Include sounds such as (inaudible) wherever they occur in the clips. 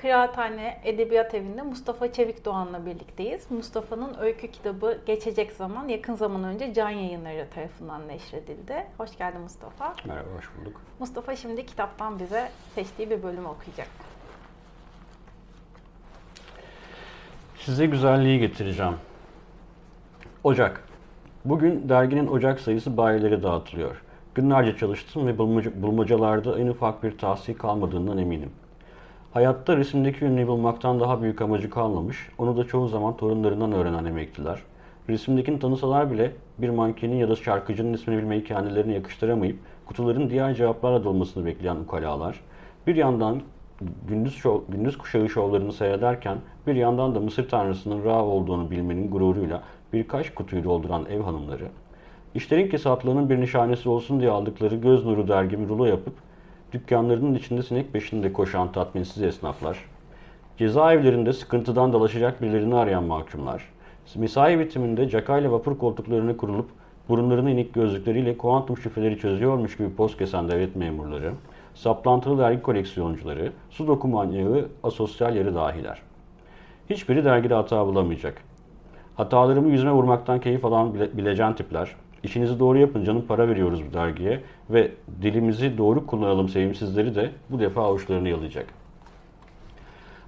Kıraathane Edebiyat Evi'nde Mustafa Çevik Doğan'la birlikteyiz. Mustafa'nın öykü kitabı Geçecek Zaman yakın zaman önce Can Yayınları tarafından neşredildi. Hoş geldin Mustafa. Merhaba, hoş bulduk. Mustafa şimdi kitaptan bize seçtiği bir bölüm okuyacak. Size güzelliği getireceğim. Ocak. Bugün derginin Ocak sayısı bayilere dağıtılıyor. Günlerce çalıştım ve bulmacalarda en ufak bir tahsil kalmadığından eminim. Hayatta resimdeki ünlüyü bulmaktan daha büyük amacı kalmamış, onu da çoğu zaman torunlarından öğrenen emekliler. Resimdekini tanısalar bile bir mankenin ya da şarkıcının ismini bilmeyi kendilerine yakıştıramayıp kutuların diğer cevaplarla dolmasını bekleyen ukalalar. Bir yandan gündüz, şov, gündüz kuşağı şovlarını seyrederken bir yandan da Mısır tanrısının Ra olduğunu bilmenin gururuyla birkaç kutuyu dolduran ev hanımları, işlerin kesatlığının bir nişanesi olsun diye aldıkları göz nuru dergimi rulo yapıp Dükkanlarının içinde sinek peşinde koşan tatminsiz esnaflar, cezaevlerinde sıkıntıdan dalaşacak birilerini arayan mahkumlar, mesai bitiminde cakayla vapur koltuklarına kurulup burunlarını inik gözlükleriyle kuantum şifreleri çözüyormuş gibi poz kesen devlet memurları, saplantılı dergi koleksiyoncuları, sudoku manyağı, asosyal yarı dahiler. Hiçbiri dergide hata bulamayacak. Hatalarımı yüzüme vurmaktan keyif alan bile, bilecen tipler, İşinizi doğru yapın canım para veriyoruz bu dergiye ve dilimizi doğru kullanalım sevimsizleri de bu defa avuçlarını yalayacak.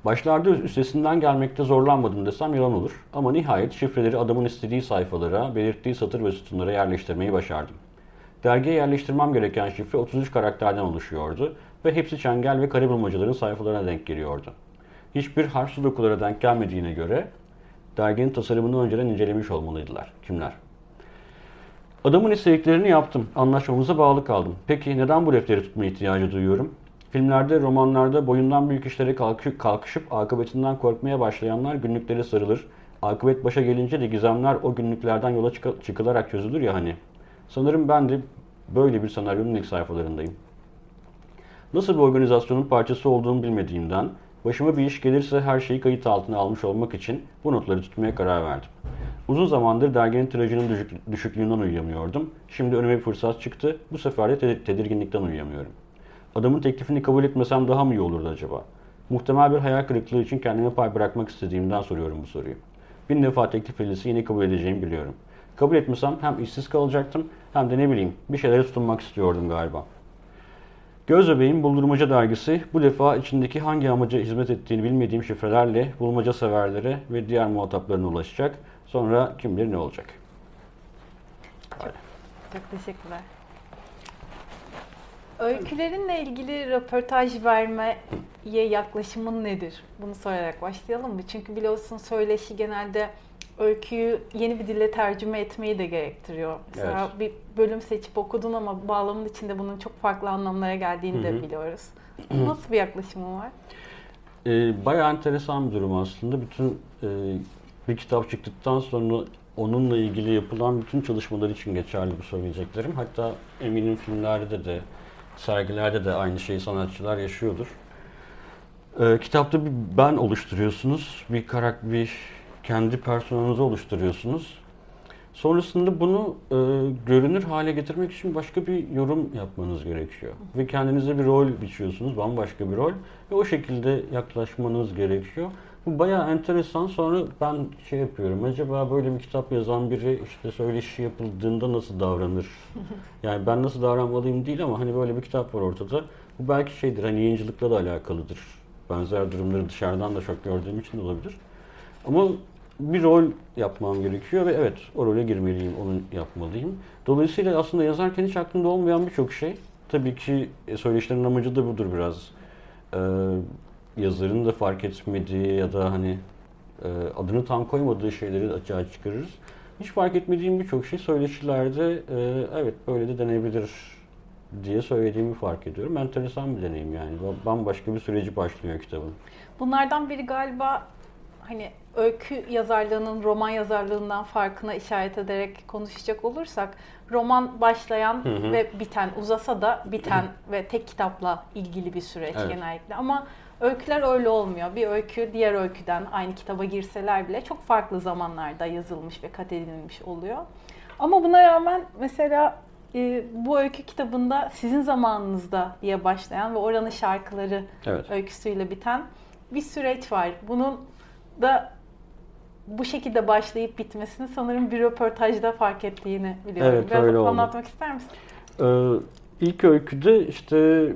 Başlarda üstesinden gelmekte zorlanmadım desem yalan olur ama nihayet şifreleri adamın istediği sayfalara, belirttiği satır ve sütunlara yerleştirmeyi başardım. Dergiye yerleştirmem gereken şifre 33 karakterden oluşuyordu ve hepsi çengel ve kare bulmacaların sayfalarına denk geliyordu. Hiçbir harf sudokulara denk gelmediğine göre derginin tasarımını önceden incelemiş olmalıydılar. Kimler? Adamın istediklerini yaptım. Anlaşmamıza bağlı kaldım. Peki neden bu defteri tutma ihtiyacı duyuyorum? Filmlerde, romanlarda boyundan büyük işlere kalkışıp akıbetinden korkmaya başlayanlar günlüklere sarılır. Akıbet başa gelince de gizemler o günlüklerden yola çıkılarak çözülür ya hani. Sanırım ben de böyle bir senaryonun ilk sayfalarındayım. Nasıl bir organizasyonun parçası olduğumu bilmediğimden, başıma bir iş gelirse her şeyi kayıt altına almış olmak için bu notları tutmaya karar verdim. Uzun zamandır derginin tirajının düşük, düşüklüğünden uyuyamıyordum. Şimdi önüme bir fırsat çıktı. Bu sefer de tedirginlikten uyuyamıyorum. Adamın teklifini kabul etmesem daha mı iyi olurdu acaba? Muhtemel bir hayal kırıklığı için kendime pay bırakmak istediğimden soruyorum bu soruyu. Bir defa teklif edilse yine kabul edeceğimi biliyorum. Kabul etmesem hem işsiz kalacaktım hem de ne bileyim bir şeylere tutunmak istiyordum galiba. Göz Bebeğin Buldurmaca dergisi bu defa içindeki hangi amaca hizmet ettiğini bilmediğim şifrelerle bulmaca severlere ve diğer muhataplarına ulaşacak Sonra kim bilir ne olacak. Çok, çok teşekkürler. Öykülerinle ilgili röportaj vermeye yaklaşımın nedir? Bunu sorarak başlayalım mı? Çünkü biliyorsun söyleşi genelde öyküyü yeni bir dille tercüme etmeyi de gerektiriyor. Mesela evet. bir bölüm seçip okudun ama bağlamın içinde bunun çok farklı anlamlara geldiğini Hı-hı. de biliyoruz. Nasıl bir yaklaşımın var? Ee, bayağı enteresan bir durum aslında. Bütün e, bir kitap çıktıktan sonra onunla ilgili yapılan bütün çalışmalar için geçerli bu söyleyeceklerim. Hatta eminim filmlerde de, sergilerde de aynı şeyi sanatçılar yaşıyordur. Ee, kitapta bir ben oluşturuyorsunuz, bir karakter, bir kendi personelinizi oluşturuyorsunuz. Sonrasında bunu e, görünür hale getirmek için başka bir yorum yapmanız gerekiyor. Ve kendinize bir rol biçiyorsunuz, bambaşka bir rol. Ve o şekilde yaklaşmanız gerekiyor. Bu bayağı enteresan. Sonra ben şey yapıyorum. Acaba böyle bir kitap yazan biri işte söyleşi yapıldığında nasıl davranır? (laughs) Yani ben nasıl davranmalıyım değil ama hani böyle bir kitap var ortada. Bu belki şeydir hani yayıncılıkla da alakalıdır. Benzer durumları dışarıdan da çok gördüğüm için olabilir. Ama bir rol yapmam gerekiyor ve evet o role girmeliyim, onu yapmalıyım. Dolayısıyla aslında yazarken hiç aklımda olmayan birçok şey. Tabii ki e, söyleşilerin amacı da budur biraz. Ee, yazarın da fark etmediği ya da hani e, adını tam koymadığı şeyleri açığa çıkarırız. Hiç fark etmediğim birçok şey söyleşilerde e, evet böyle de denebilir diye söylediğimi fark ediyorum. Enteresan bir deneyim yani. Bambaşka bir süreci başlıyor kitabın. Bunlardan biri galiba hani öykü yazarlığının roman yazarlığından farkına işaret ederek konuşacak olursak roman başlayan hı hı. ve biten uzasa da biten (laughs) ve tek kitapla ilgili bir süreç evet. genellikle ama öyküler öyle olmuyor. Bir öykü diğer öyküden aynı kitaba girseler bile çok farklı zamanlarda yazılmış ve kat edilmiş oluyor. Ama buna rağmen mesela e, bu öykü kitabında sizin zamanınızda diye başlayan ve oranın şarkıları evet. öyküsüyle biten bir süreç var. Bunun da bu şekilde başlayıp bitmesini sanırım bir röportajda fark ettiğini biliyorum. Evet, Biraz öyle anlatmak oldu. ister misin? Ee, ilk öyküde işte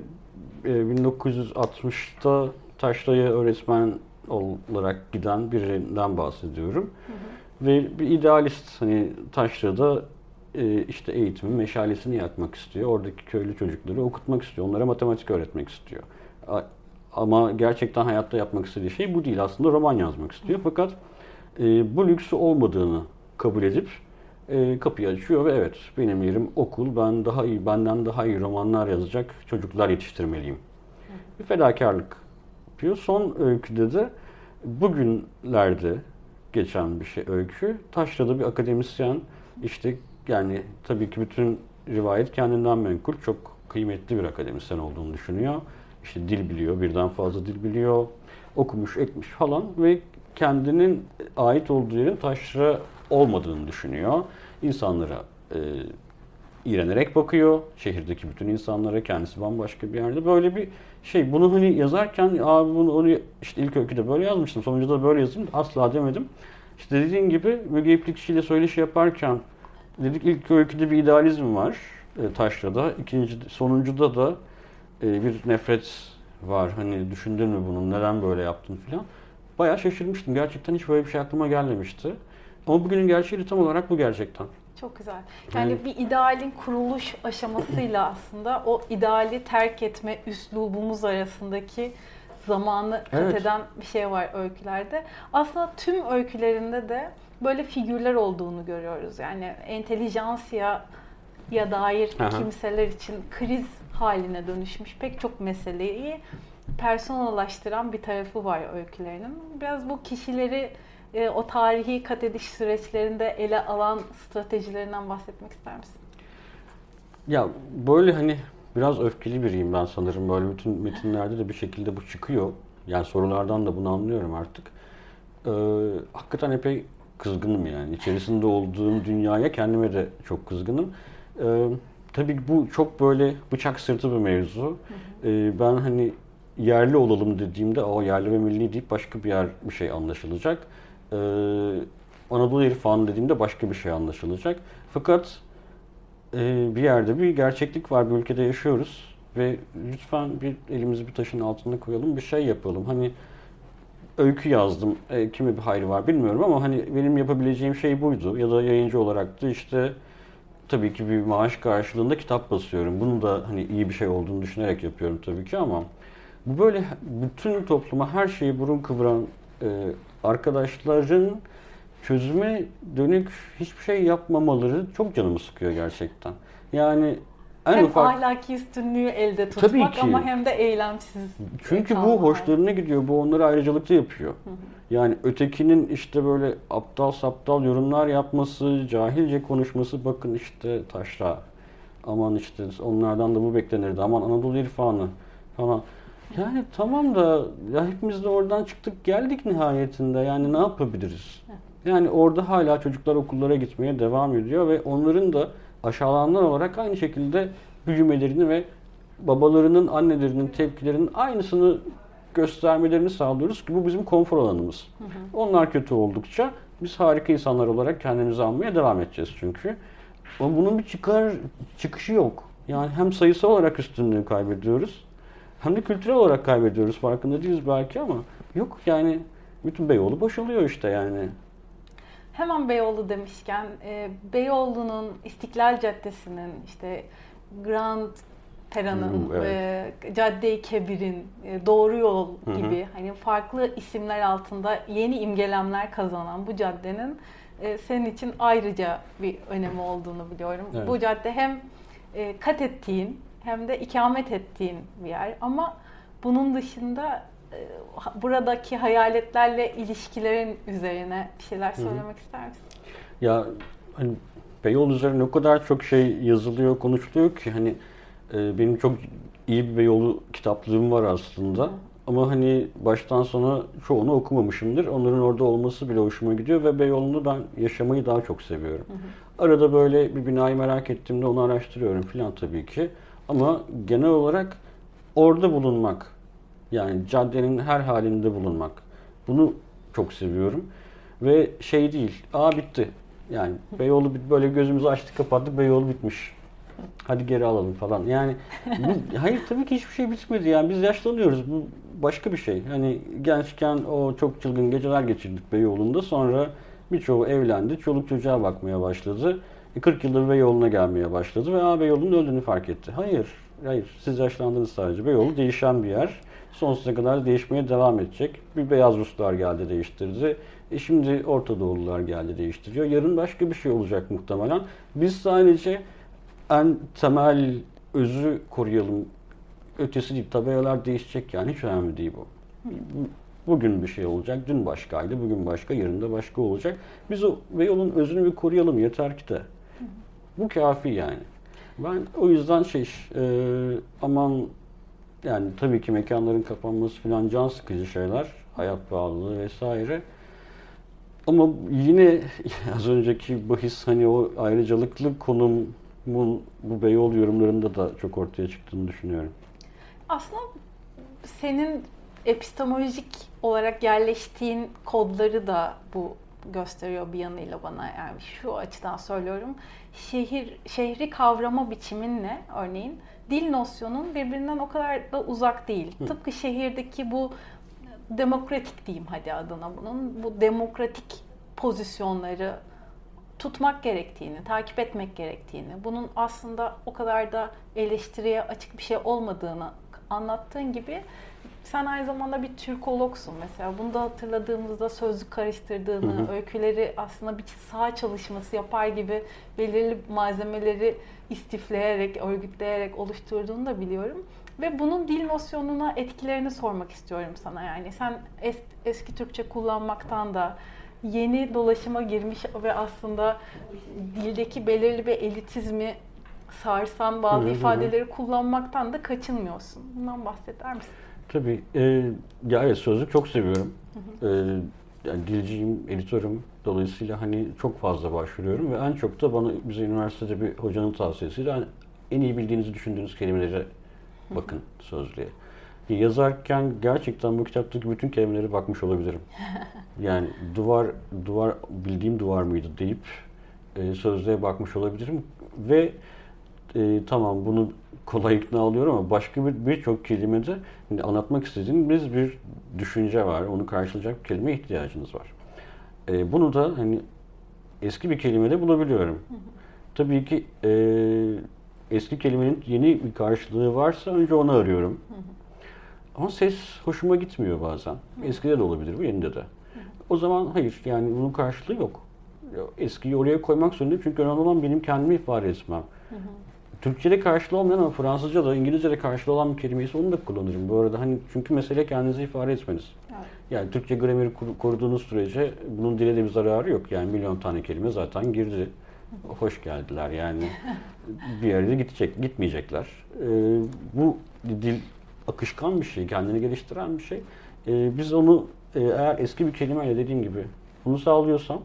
1960'ta e, Taşra'ya öğretmen olarak giden birinden bahsediyorum. Hı hı. Ve bir idealist hani Taşra'da e, işte eğitimin meşalesini yakmak istiyor. Oradaki köylü çocukları okutmak istiyor. Onlara matematik öğretmek istiyor. Ama gerçekten hayatta yapmak istediği şey bu değil. Aslında roman yazmak istiyor. Fakat e, bu lüksü olmadığını kabul edip e, kapıyı açıyor ve evet benim yerim okul. Ben daha iyi, benden daha iyi romanlar yazacak çocuklar yetiştirmeliyim. Bir fedakarlık yapıyor. Son öyküde de bugünlerde geçen bir şey öykü. Taşra'da bir akademisyen işte yani tabii ki bütün rivayet kendinden menkul. Çok kıymetli bir akademisyen olduğunu düşünüyor. İşte dil biliyor, birden fazla dil biliyor. Okumuş, etmiş falan ve kendinin ait olduğu yerin taşra olmadığını düşünüyor. İnsanlara e, iğrenerek bakıyor. Şehirdeki bütün insanlara kendisi bambaşka bir yerde. Böyle bir şey. Bunu hani yazarken abi bunu onu işte ilk öyküde böyle yazmıştım. Sonuncu da böyle yazayım. Asla demedim. İşte dediğin gibi Müge İplikçi ile söyleşi yaparken dedik ilk öyküde bir idealizm var e, Taşra'da. İkinci, sonuncuda da e, bir nefret var. Hani düşündün mü bunu, neden böyle yaptın filan. Bayağı şaşırmıştım. Gerçekten hiç böyle bir şey aklıma gelmemişti. Ama bugünün gerçeği tam olarak bu gerçekten. Çok güzel. Yani hmm. bir idealin kuruluş aşamasıyla aslında o ideali terk etme üslubumuz arasındaki zamanı evet. eden bir şey var öykülerde. Aslında tüm öykülerinde de böyle figürler olduğunu görüyoruz. Yani entelijansiya ya dair Aha. kimseler için kriz haline dönüşmüş pek çok meseleyi personalaştıran bir tarafı var öykülerinin. Biraz bu kişileri e, o tarihi kat ediş süreçlerinde ele alan stratejilerinden bahsetmek ister misin? Ya böyle hani biraz öfkeli biriyim ben sanırım. Böyle bütün metinlerde de bir şekilde bu çıkıyor. Yani sorulardan da bunu anlıyorum artık. Ee, hakikaten epey kızgınım yani. İçerisinde olduğum dünyaya kendime de çok kızgınım. Ee, tabii bu çok böyle bıçak sırtı bir mevzu. Ee, ben hani yerli olalım dediğimde o yerli ve milli deyip başka bir yer bir şey anlaşılacak. Ee, Anadolu irfanı dediğimde başka bir şey anlaşılacak. Fakat e, bir yerde bir gerçeklik var. Bir ülkede yaşıyoruz ve lütfen bir elimizi bir taşın altında koyalım, bir şey yapalım. Hani öykü yazdım. E, kime bir hayrı var bilmiyorum ama hani benim yapabileceğim şey buydu. Ya da yayıncı olarak da işte tabii ki bir maaş karşılığında kitap basıyorum. Bunu da hani iyi bir şey olduğunu düşünerek yapıyorum tabii ki ama bu böyle bütün topluma her şeyi burun kıvıran e, arkadaşların çözüme dönük hiçbir şey yapmamaları çok canımı sıkıyor gerçekten. Yani en hem ufak... ahlaki üstünlüğü elde tutmak Tabii ki. ama hem de eylemsiz. Çünkü bu hoşlarına gidiyor. Bu onları ayrıcalıklı yapıyor. Hı hı. Yani ötekinin işte böyle aptal saptal yorumlar yapması, cahilce konuşması bakın işte taşra. Aman işte onlardan da bu beklenirdi. Aman Anadolu irfanı falan. Yani tamam da ya hepimiz de oradan çıktık geldik nihayetinde. Yani ne yapabiliriz? Yani orada hala çocuklar okullara gitmeye devam ediyor ve onların da aşağılananlar olarak aynı şekilde büyümelerini ve babalarının, annelerinin tepkilerinin aynısını göstermelerini sağlıyoruz ki bu bizim konfor alanımız. Hı hı. Onlar kötü oldukça biz harika insanlar olarak kendimizi almaya devam edeceğiz çünkü. Ama bunun bir çıkar çıkışı yok. Yani hem sayısal olarak üstünlüğü kaybediyoruz hem de kültürel olarak kaybediyoruz. Farkında değiliz belki ama yok yani bütün Beyoğlu boşalıyor işte yani. Hemen Beyoğlu demişken, e, Beyoğlu'nun İstiklal Caddesi'nin işte Grand Tera'nın, evet. e, Cadde-i Kebir'in, e, Doğru Yol gibi hı hı. hani farklı isimler altında yeni imgelemler kazanan bu caddenin e, senin için ayrıca bir önemi olduğunu biliyorum. Evet. Bu cadde hem e, kat ettiğin hem de ikamet ettiğin bir yer ama bunun dışında buradaki hayaletlerle ilişkilerin üzerine bir şeyler söylemek Hı-hı. ister misin? Ya hani Beyoğlu üzerine o kadar çok şey yazılıyor, konuşuluyor ki hani e, benim çok iyi bir Beyoğlu kitaplığım var aslında. Ama hani baştan sona çoğunu okumamışımdır. Onların orada olması bile hoşuma gidiyor ve Beyoğlu'nu ben yaşamayı daha çok seviyorum. Hı hı. Arada böyle bir binayı merak ettiğimde onu araştırıyorum filan tabii ki. Ama genel olarak orada bulunmak, yani caddenin her halinde bulunmak. Bunu çok seviyorum. Ve şey değil, aa bitti. Yani Beyoğlu böyle gözümüzü açtık kapattık Beyoğlu bitmiş. Hadi geri alalım falan. Yani bu, hayır tabii ki hiçbir şey bitmedi. Yani biz yaşlanıyoruz. Bu başka bir şey. Hani gençken o çok çılgın geceler geçirdik Beyoğlu'nda. Sonra birçoğu evlendi. Çoluk çocuğa bakmaya başladı. 40 e, yıldır Beyoğlu'na gelmeye başladı ve A Beyoğlu'nun öldüğünü fark etti. Hayır, hayır. Siz yaşlandınız sadece. Beyoğlu değişen bir yer. Sonsuza kadar değişmeye devam edecek. Bir beyaz Ruslar geldi değiştirdi. E şimdi Orta Doğulular geldi değiştiriyor. Yarın başka bir şey olacak muhtemelen. Biz sadece en temel özü koruyalım. Ötesi değil. Tabelalar değişecek yani. Hiç önemli değil bu. Bugün bir şey olacak. Dün başkaydı. Bugün başka. Yarın da başka olacak. Biz o ve özünü bir koruyalım. Yeter ki de. Bu kafi yani. Ben o yüzden şey e, aman yani tabii ki mekanların kapanması falan can sıkıcı şeyler. Hayat pahalılığı vesaire. Ama yine (laughs) az önceki bahis hani o ayrıcalıklı konumun bu Beyoğlu yorumlarında da çok ortaya çıktığını düşünüyorum. Aslında senin epistemolojik olarak yerleştiğin kodları da bu gösteriyor bir yanıyla bana. Yani şu açıdan söylüyorum. Şehir şehri kavrama biçiminle örneğin dil nosyonun birbirinden o kadar da uzak değil. Hı. Tıpkı şehirdeki bu demokratik diyeyim hadi adına bunun bu demokratik pozisyonları tutmak gerektiğini, takip etmek gerektiğini, bunun aslında o kadar da eleştiriye açık bir şey olmadığını anlattığın gibi sen aynı zamanda bir Türkologsun mesela. Bunu da hatırladığımızda sözlük karıştırdığını, hı hı. öyküleri aslında bir sağ çalışması yapar gibi belirli malzemeleri istifleyerek, örgütleyerek oluşturduğunu da biliyorum. Ve bunun dil nosyonuna etkilerini sormak istiyorum sana. Yani sen es, eski Türkçe kullanmaktan da yeni dolaşıma girmiş ve aslında dildeki belirli bir elitizmi sarsan bazı hı hı. ifadeleri kullanmaktan da kaçınmıyorsun. Bundan bahseder misin? Tabii. E, ya evet sözlük çok seviyorum. Hı hı. E, yani dilciyim, editörüm. Dolayısıyla hani çok fazla başvuruyorum ve en çok da bana bize üniversitede bir hocanın tavsiyesiyle hani en iyi bildiğinizi düşündüğünüz kelimelere bakın sözlüğe. Yazarken gerçekten bu kitaptaki bütün kelimelere bakmış olabilirim. (laughs) Yani duvar duvar bildiğim duvar mıydı deyip e, sözlüğe bakmış olabilirim ve e, tamam bunu kolay ikna alıyorum ama başka bir birçok kelimede anlatmak istediğiniz bir düşünce var. Onu karşılayacak bir kelime ihtiyacınız var. E, bunu da hani eski bir kelimede bulabiliyorum. Tabii ki e, eski kelimenin yeni bir karşılığı varsa önce onu arıyorum. Ama ses hoşuma gitmiyor bazen. Eskide de olabilir bu, yenide de. O zaman hayır yani bunun karşılığı yok. Eskiyi oraya koymak zorundayım çünkü önemli olan benim kendimi ifade etmem. Hı hı. Türkçe'de karşılığı olmayan ama Fransızca da İngilizce'de karşılığı olan bir kelimeyse onu da kullanırım. Bu arada hani çünkü mesele kendinizi ifade etmeniz. Evet. Yani Türkçe grameri koruduğunuz sürece bunun dile de bir zararı yok. Yani milyon tane kelime zaten girdi. Hoş geldiler yani. (laughs) bir yere de gidecek, gitmeyecekler. Ee, bu dil akışkan bir şey, kendini geliştiren bir şey. Ee, biz onu e, eğer eski bir kelimeyle dediğim gibi bunu sağlıyorsam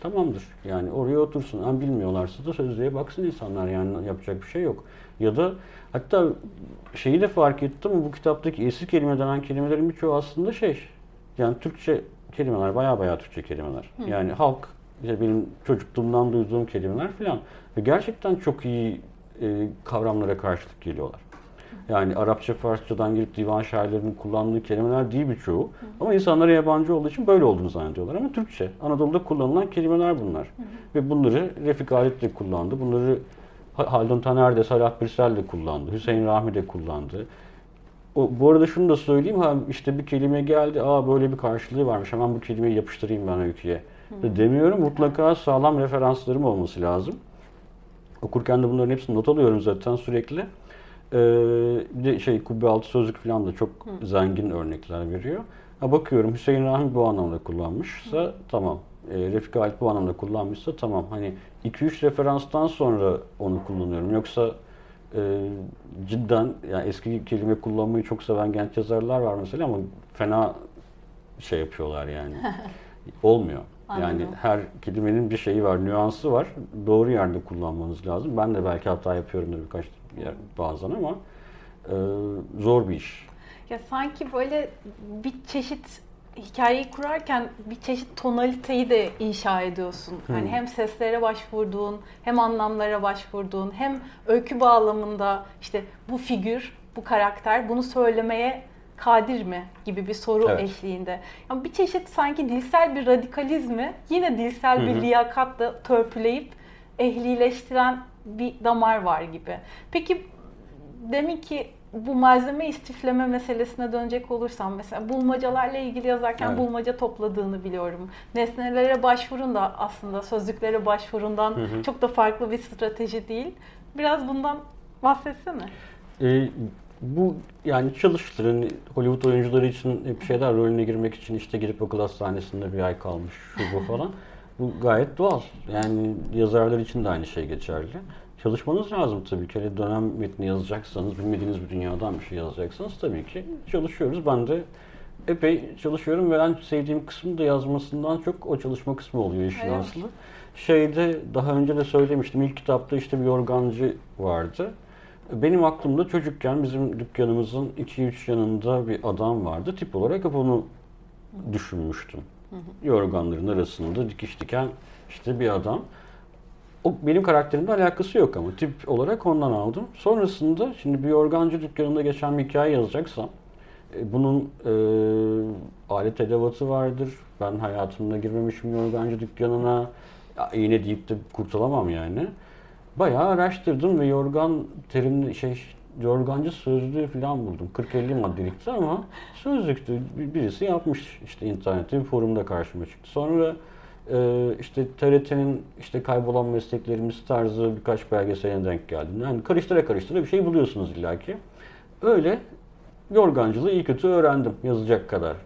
tamamdır. Yani oraya otursun. Hem bilmiyorlarsa da sözlüğe baksın insanlar yani yapacak bir şey yok. Ya da hatta şeyi de fark ettim bu kitaptaki eski kelime denen kelimelerin birçoğu aslında şey yani Türkçe kelimeler baya baya Türkçe kelimeler. Hı. Yani halk işte benim çocukluğumdan duyduğum kelimeler falan ve gerçekten çok iyi e, kavramlara karşılık geliyorlar. Yani Arapça, Farsçadan gelip divan şairlerinin kullandığı kelimeler değil birçoğu. Hı. Ama insanlara yabancı olduğu için böyle olduğunu zannediyorlar. Ama Türkçe, Anadolu'da kullanılan kelimeler bunlar. Hı. Ve bunları Refik Halit de kullandı. Bunları Haldun Taner de, Salah Birsel de kullandı. Hüseyin Rahmi de kullandı. O, bu arada şunu da söyleyeyim. Ha işte bir kelime geldi. Aa böyle bir karşılığı varmış. Hemen bu kelimeyi yapıştırayım ben öyküye. Hı. Demiyorum. Mutlaka sağlam referanslarım olması lazım. Okurken de bunların hepsini not alıyorum zaten sürekli. Ee, bir de şey kubbe altı sözlük falan da çok Hı. zengin örnekler veriyor. Ha bakıyorum Hüseyin Rahmi bu anlamda kullanmışsa Hı. tamam. E, Refik Halit bu anlamda kullanmışsa tamam. Hani 2-3 referanstan sonra onu kullanıyorum. Yoksa e, cidden yani eski kelime kullanmayı çok seven genç yazarlar var mesela ama fena şey yapıyorlar yani. (laughs) Olmuyor. Anladım. Yani her kelimenin bir şeyi var, nüansı var. Doğru yerde kullanmanız lazım. Ben de belki hata yapıyorumdur birkaç bazen ama e, zor bir iş. Ya sanki böyle bir çeşit hikayeyi kurarken bir çeşit tonaliteyi de inşa ediyorsun. Hmm. Hani hem seslere başvurduğun, hem anlamlara başvurduğun, hem öykü bağlamında işte bu figür, bu karakter bunu söylemeye kadir mi gibi bir soru evet. eşliğinde. Yani bir çeşit sanki dilsel bir radikalizmi yine dilsel bir liyakatla törpüleyip ehlileştiren bir damar var gibi. Peki demin ki bu malzeme istifleme meselesine dönecek olursam mesela bulmacalarla ilgili yazarken evet. bulmaca topladığını biliyorum. Nesnelere başvurun da aslında sözlüklere başvurundan hı hı. çok da farklı bir strateji değil. Biraz bundan bahsetsene. Ee, bu yani çalıştırın Hollywood oyuncuları için bir şeyler rolüne girmek için işte girip okul hastanesinde bir ay kalmış şu bu (laughs) falan. Bu gayet doğal. Yani yazarlar için de aynı şey geçerli. Çalışmanız lazım tabii ki. Hele dönem metni yazacaksanız, bilmediğiniz bir dünyadan bir şey yazacaksanız tabii ki çalışıyoruz. Ben de epey çalışıyorum ve en sevdiğim kısmı da yazmasından çok o çalışma kısmı oluyor işin evet. aslı. Şeyde daha önce de söylemiştim. ilk kitapta işte bir organcı vardı. Benim aklımda çocukken bizim dükkanımızın 2-3 yanında bir adam vardı. Tip olarak hep onu düşünmüştüm. Yorganların arasında dikiş diken işte bir adam. O benim karakterimle alakası yok ama tip olarak ondan aldım. Sonrasında şimdi bir organcı dükkanında geçen bir hikaye yazacaksam e, bunun e, alet edevatı vardır. Ben hayatımda girmemişim yorgancı dükkanına. Ya, iğne deyip de kurtulamam yani. Bayağı araştırdım ve yorgan terimli şey yorgancı sözlüğü falan buldum. 40-50 maddelikti ama sözlüktü. Birisi yapmış işte internette bir forumda karşıma çıktı. Sonra e, işte TRT'nin işte kaybolan mesleklerimiz tarzı birkaç belgeseline denk geldim. Yani karıştıra karıştıra bir şey buluyorsunuz illaki. Öyle yorgancılığı iyi kötü öğrendim yazacak kadar.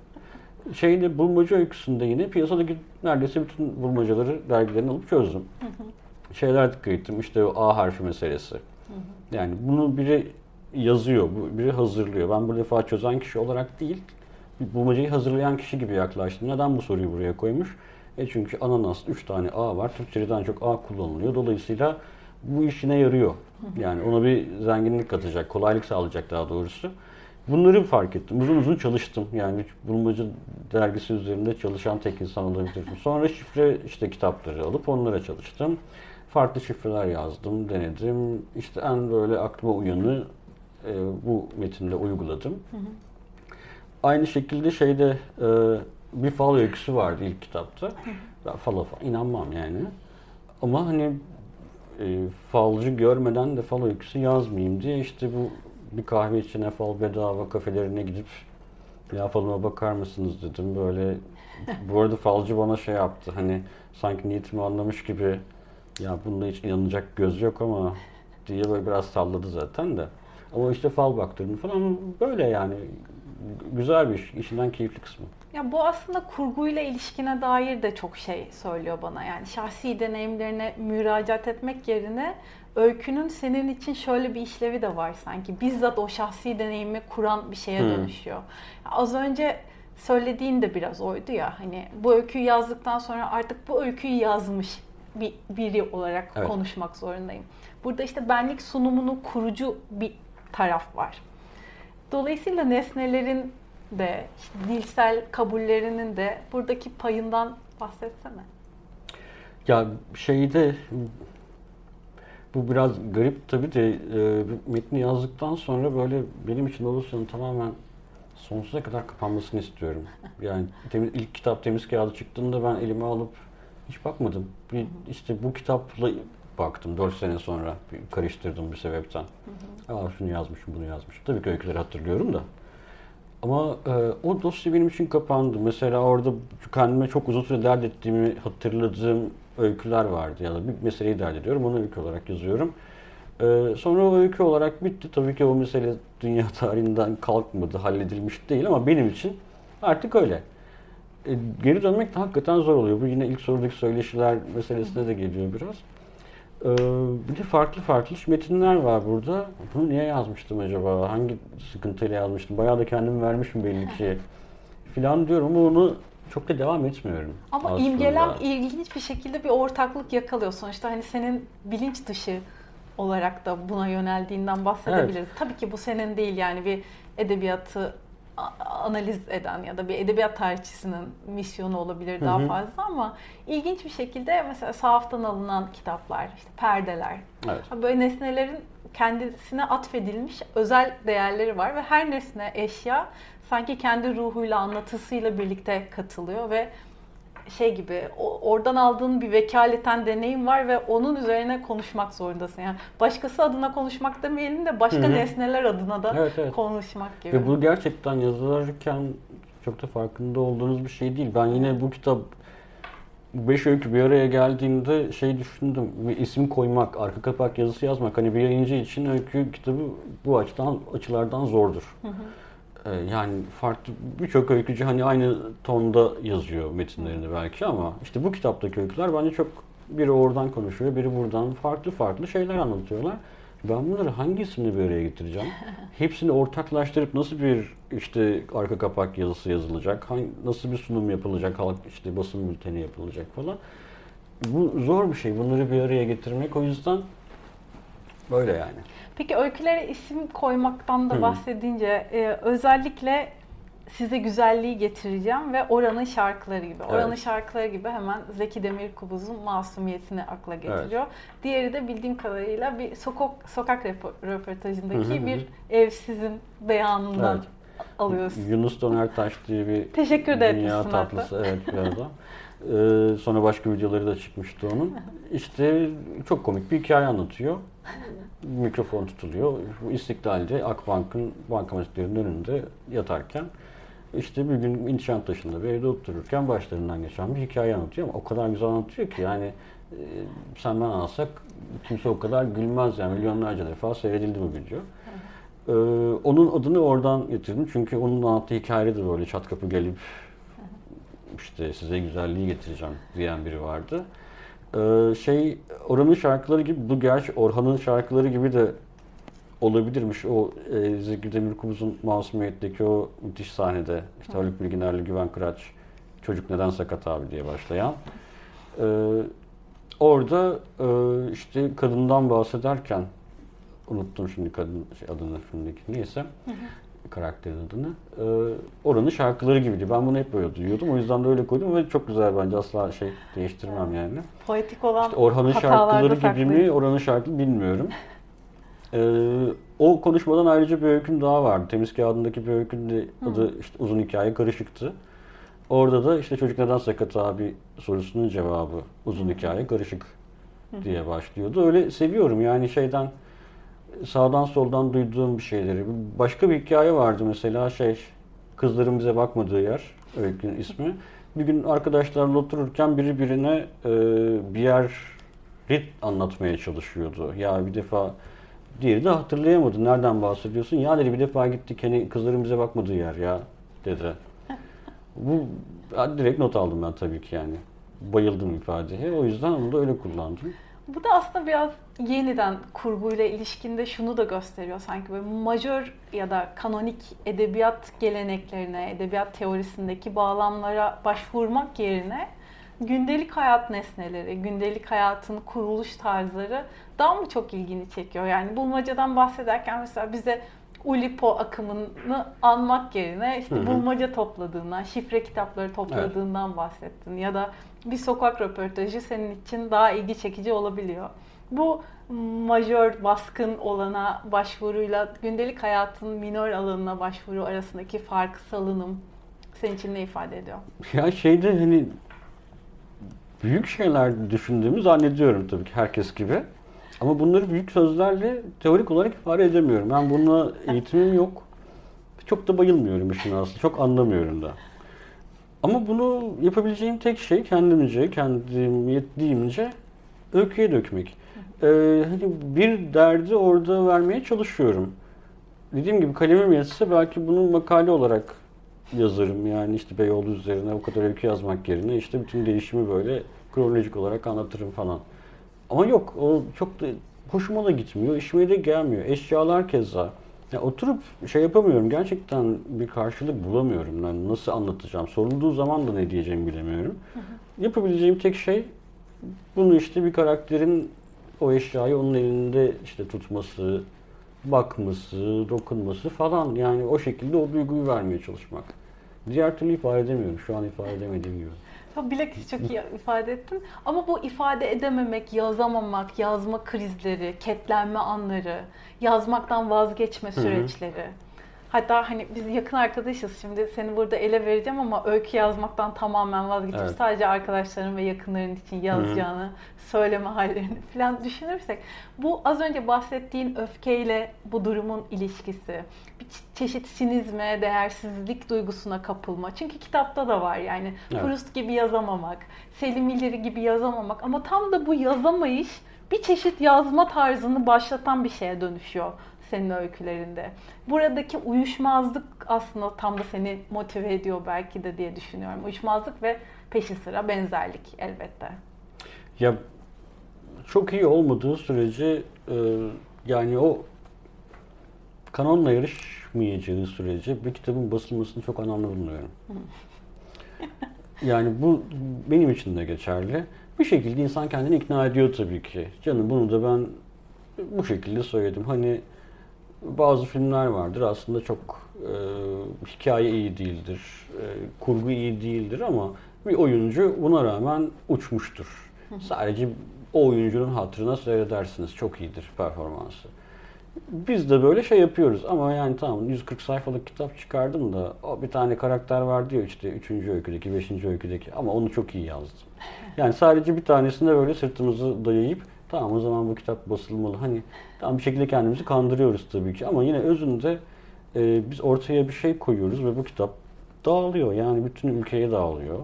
Şeyde bulmaca öyküsünde yine piyasadaki neredeyse bütün bulmacaları dergilerini alıp çözdüm. Hı hı şeyler dikkat ettim. İşte o A harfi meselesi. Hı hı. Yani bunu biri yazıyor, biri hazırlıyor. Ben bu defa çözen kişi olarak değil, bulmacayı hazırlayan kişi gibi yaklaştım. Neden bu soruyu buraya koymuş? E çünkü ananas 3 tane A var. Türkçeden çok A kullanılıyor. Dolayısıyla bu işine yarıyor. Yani ona bir zenginlik katacak, kolaylık sağlayacak daha doğrusu. Bunları fark ettim. Uzun uzun çalıştım. Yani bulmaca dergisi üzerinde çalışan tek insan olabilirim. Sonra şifre işte kitapları alıp onlara çalıştım farklı şifreler yazdım, denedim. İşte en böyle aklıma uyanı e, bu metinde uyguladım. Hı hı. Aynı şekilde şeyde e, bir fal öyküsü vardı ilk kitapta. Hı hı. Ben fala falan inanmam yani. Ama hani e, falcı görmeden de fal öyküsü yazmayayım diye işte bu bir kahve içine fal bedava kafelerine gidip ya falıma bakar mısınız dedim. Böyle bu arada falcı bana şey yaptı hani sanki niyetimi anlamış gibi ya bunda hiç inanacak göz yok ama diye böyle biraz salladı zaten de. Ama işte fal baktırdım falan böyle yani güzel bir iş, işinden keyifli kısmı. Ya bu aslında kurguyla ilişkine dair de çok şey söylüyor bana. Yani şahsi deneyimlerine müracaat etmek yerine öykünün senin için şöyle bir işlevi de var sanki. Bizzat o şahsi deneyimi kuran bir şeye hmm. dönüşüyor. Az önce söylediğin de biraz oydu ya. Hani bu öyküyü yazdıktan sonra artık bu öyküyü yazmış bir biri olarak evet. konuşmak zorundayım. Burada işte benlik sunumunu kurucu bir taraf var. Dolayısıyla nesnelerin de işte dilsel kabullerinin de buradaki payından bahsetsene. Ya şeyde bu biraz garip tabii de e, metni yazdıktan sonra böyle benim için Olusyan'ın tamamen sonsuza kadar kapanmasını istiyorum. Yani temiz, ilk kitap temiz kağıdı çıktığında ben elime alıp hiç bakmadım. Bir, işte bu kitapla baktım 4 sene sonra karıştırdım bir sebepten. Hı hı. Aa şunu yazmışım, bunu yazmışım. Tabii ki öyküleri hatırlıyorum da. Ama e, o dosya benim için kapandı. Mesela orada kendime çok uzun süre dert ettiğimi hatırladığım öyküler vardı. Ya da bir meseleyi dert ediyorum, onu öykü olarak yazıyorum. Ee, sonra o öykü olarak bitti. Tabii ki o mesele dünya (laughs) tarihinden kalkmadı, halledilmiş değil ama benim için artık öyle. E, geri dönmek de hakikaten zor oluyor. Bu yine ilk sorudaki söyleşiler meselesine de geliyor biraz. Ee, bir de farklı farklı metinler var burada. Bunu niye yazmıştım acaba? Hangi sıkıntıyla yazmıştım? Bayağı da kendimi vermişim belli ki. Filan diyorum ama onu çok da devam etmiyorum. Ama aslında. imgelem ilginç bir şekilde bir ortaklık yakalıyor. Sonuçta hani senin bilinç dışı olarak da buna yöneldiğinden bahsedebiliriz. Evet. Tabii ki bu senin değil yani bir edebiyatı analiz eden ya da bir edebiyat tarihçisinin misyonu olabilir daha Hı hı. fazla ama ilginç bir şekilde mesela sahaftan alınan kitaplar, işte perdeler, Evet. böyle nesnelerin kendisine atfedilmiş özel değerleri var ve her nesne, eşya sanki kendi ruhuyla, anlatısıyla birlikte katılıyor ve şey gibi o- oradan aldığın bir vekaleten deneyim var ve onun üzerine konuşmak zorundasın. Yani başkası adına konuşmak demeyelim de başka Hı hı. nesneler adına da Evet, evet. konuşmak gibi. Ve bu gerçekten yazarken çok da farkında olduğunuz bir şey değil. Ben yine bu kitap bu beş öykü bir araya geldiğinde şey düşündüm. Bir isim koymak, arka kapak yazısı yazmak hani bir yayıncı için öykü kitabı bu açıdan açılardan zordur. Ee, Yani farklı birçok öykücü hani aynı tonda yazıyor metinlerini belki ama işte bu kitaptaki öyküler bence çok biri oradan konuşuyor, biri buradan farklı farklı şeyler anlatıyorlar. Ben bunları hangi isimle bir araya getireceğim? (laughs) Hepsini ortaklaştırıp nasıl bir işte arka kapak yazısı yazılacak, hangi, nasıl bir sunum yapılacak, halk işte basın bülteni yapılacak falan. Bu zor bir şey. Bunları bir araya getirmek o yüzden böyle yani. Peki öykülere isim koymaktan da bahsedince e, özellikle size güzelliği getireceğim ve Oran'ın şarkıları gibi. Oran'ın Evet. şarkıları gibi hemen Zeki Demirkubuz'un masumiyetini akla getiriyor. Diğeri de bildiğim kadarıyla bir sokak sokak röpo- röportajındaki bir evsizin beyanından Evet. alıyorsun. Yunus Donertaş diye bir (laughs) Teşekkür de dünya hatta. tatlısı evet. Ee, sonra başka videoları da çıkmıştı onun. (laughs) İşte çok komik bir hikaye anlatıyor. Mikrofon tutuluyor. Bu İstiklal'de Akbank'ın bankamatiklerinin önünde yatarken işte bir gün Nişantaşı'nda bir evde otururken başlarından geçen bir hikaye anlatıyor ama o kadar güzel anlatıyor ki yani e, sen ben alsak kimse o kadar gülmez yani milyonlarca defa seyredildi bu video. Ee, onun adını oradan getirdim çünkü onun anlattığı hikayede de böyle çat kapı gelip işte size güzelliği getireceğim diyen biri vardı. Ee, şey Orhan'ın şarkıları gibi bu gerçi Orhan'ın şarkıları gibi de olabilirmiş. O e, Zeki Demirkubuz'un Masumiyet'teki o müthiş sahnede işte Haluk Bilginer'le Güven Kıraç Çocuk Neden Sakat Abi diye başlayan. Ee, orada e, işte kadından bahsederken unuttum şimdi kadın şey, adını filmdeki neyse karakterin adını. Ee, oranın şarkıları gibiydi. Ben bunu hep böyle duyuyordum. O yüzden de öyle koydum ve çok güzel bence. Asla şey değiştirmem yani. Poetik olan İşte Orhan'ın şarkıları gibi mi, Orhan'ın şarkı bilmiyorum. Ee, o konuşmadan ayrıca bir öyküm daha vardı. Temiz Kağıdındaki bir öykünün de adı işte uzun hikaye karışıktı. Orada da işte çocuk neden sakat abi sorusunun cevabı uzun hikaye karışık diye başlıyordu. Öyle seviyorum yani şeyden sağdan soldan duyduğum bir şeyleri. Başka bir hikaye vardı mesela şey kızların bize bakmadığı yer öykünün ismi. Bir gün arkadaşlarla otururken biri birine e, bir yeri anlatmaya çalışıyordu. Ya bir defa diğeri de hatırlayamadı. Nereden bahsediyorsun? Ya dedi bir defa gittik hani kızların bize bakmadığı yer ya dedi. Bu direkt not aldım ben tabii ki yani. Bayıldım ifadeye. O yüzden onu da öyle kullandım. Bu da aslında biraz yeniden kurguyla ilişkinde şunu da gösteriyor sanki böyle majör ya da kanonik edebiyat geleneklerine, edebiyat teorisindeki bağlamlara başvurmak yerine gündelik hayat nesneleri, gündelik hayatın kuruluş tarzları daha mı çok ilgini çekiyor? Yani bulmacadan bahsederken mesela bize Ulipo akımını anmak yerine işte bulmaca topladığından, şifre kitapları topladığından bahsettin ya da bir sokak röportajı senin için daha ilgi çekici olabiliyor. Bu majör baskın olana başvuruyla gündelik hayatın minor alanına başvuru arasındaki fark, salınım senin için ne ifade ediyor? Ya şeyde hani büyük şeyler düşündüğümü zannediyorum tabii ki herkes gibi. Ama bunları büyük sözlerle teorik olarak ifade edemiyorum. Ben buna (laughs) eğitimim yok. Çok da bayılmıyorum işin aslında. Çok anlamıyorum da. Ama bunu yapabileceğim tek şey kendimce, kendim yettiğimce öyküye dökmek. e, hani bir derdi orada vermeye çalışıyorum. Dediğim gibi kalemim yetse belki bunu makale olarak yazarım. Yani işte Beyoğlu üzerine o kadar öykü yazmak yerine işte bütün değişimi böyle kronolojik olarak anlatırım falan. Ama yok o çok da hoşuma da gitmiyor, işime de gelmiyor. Eşyalar keza. Ya oturup şey yapamıyorum. Gerçekten bir karşılık bulamıyorum. Yani nasıl anlatacağım? Sorulduğu zaman da ne diyeceğimi bilemiyorum. Hı hı. Yapabileceğim tek şey bunu işte bir karakterin o eşyayı onun elinde işte tutması, bakması, dokunması falan. Yani o şekilde o duyguyu vermeye çalışmak. Diğer türlü ifade edemiyorum. Şu an ifade edemediğim gibi. Tabii bilakis çok iyi ifade ettin. Ama bu ifade edememek, yazamamak, yazma krizleri, ketlenme anları, yazmaktan vazgeçme süreçleri. Hı hı. Hatta hani biz yakın arkadaşız şimdi seni burada ele vereceğim ama öykü yazmaktan tamamen vazgeçip evet. sadece arkadaşların ve yakınların için yazacağını, Hı-hı. söyleme hallerini (laughs) falan düşünürsek bu az önce bahsettiğin öfkeyle bu durumun ilişkisi, bir çeşit sinizme, değersizlik duygusuna kapılma. Çünkü kitapta da var yani evet. Proust gibi yazamamak, Selim İleri gibi yazamamak ama tam da bu yazamayış bir çeşit yazma tarzını başlatan bir şeye dönüşüyor senin öykülerinde. Buradaki uyuşmazlık aslında tam da seni motive ediyor belki de diye düşünüyorum. Uyuşmazlık ve peşi sıra benzerlik elbette. Ya çok iyi olmadığı sürece e, yani o kanonla yarışmayacağı sürece bir kitabın basılmasını çok önemli bulunuyorum. yani bu benim için de geçerli. Bir şekilde insan kendini ikna ediyor tabii ki. Canım bunu da ben bu şekilde söyledim. Hani bazı filmler vardır aslında çok e, hikaye iyi değildir, e, kurgu iyi değildir ama bir oyuncu buna rağmen uçmuştur. Sadece o oyuncunun hatırına seyredersiniz. Çok iyidir performansı. Biz de böyle şey yapıyoruz ama yani tamam 140 sayfalık kitap çıkardım da o bir tane karakter var diyor işte 3. öyküdeki, 5. öyküdeki ama onu çok iyi yazdım. (laughs) Yani sadece bir tanesinde böyle sırtımızı dayayıp Tamam o zaman bu kitap basılmalı. Hani tam bir şekilde kendimizi kandırıyoruz tabii ki ama yine özünde e, biz ortaya bir şey koyuyoruz ve bu kitap dağılıyor. Yani bütün ülkeye dağılıyor.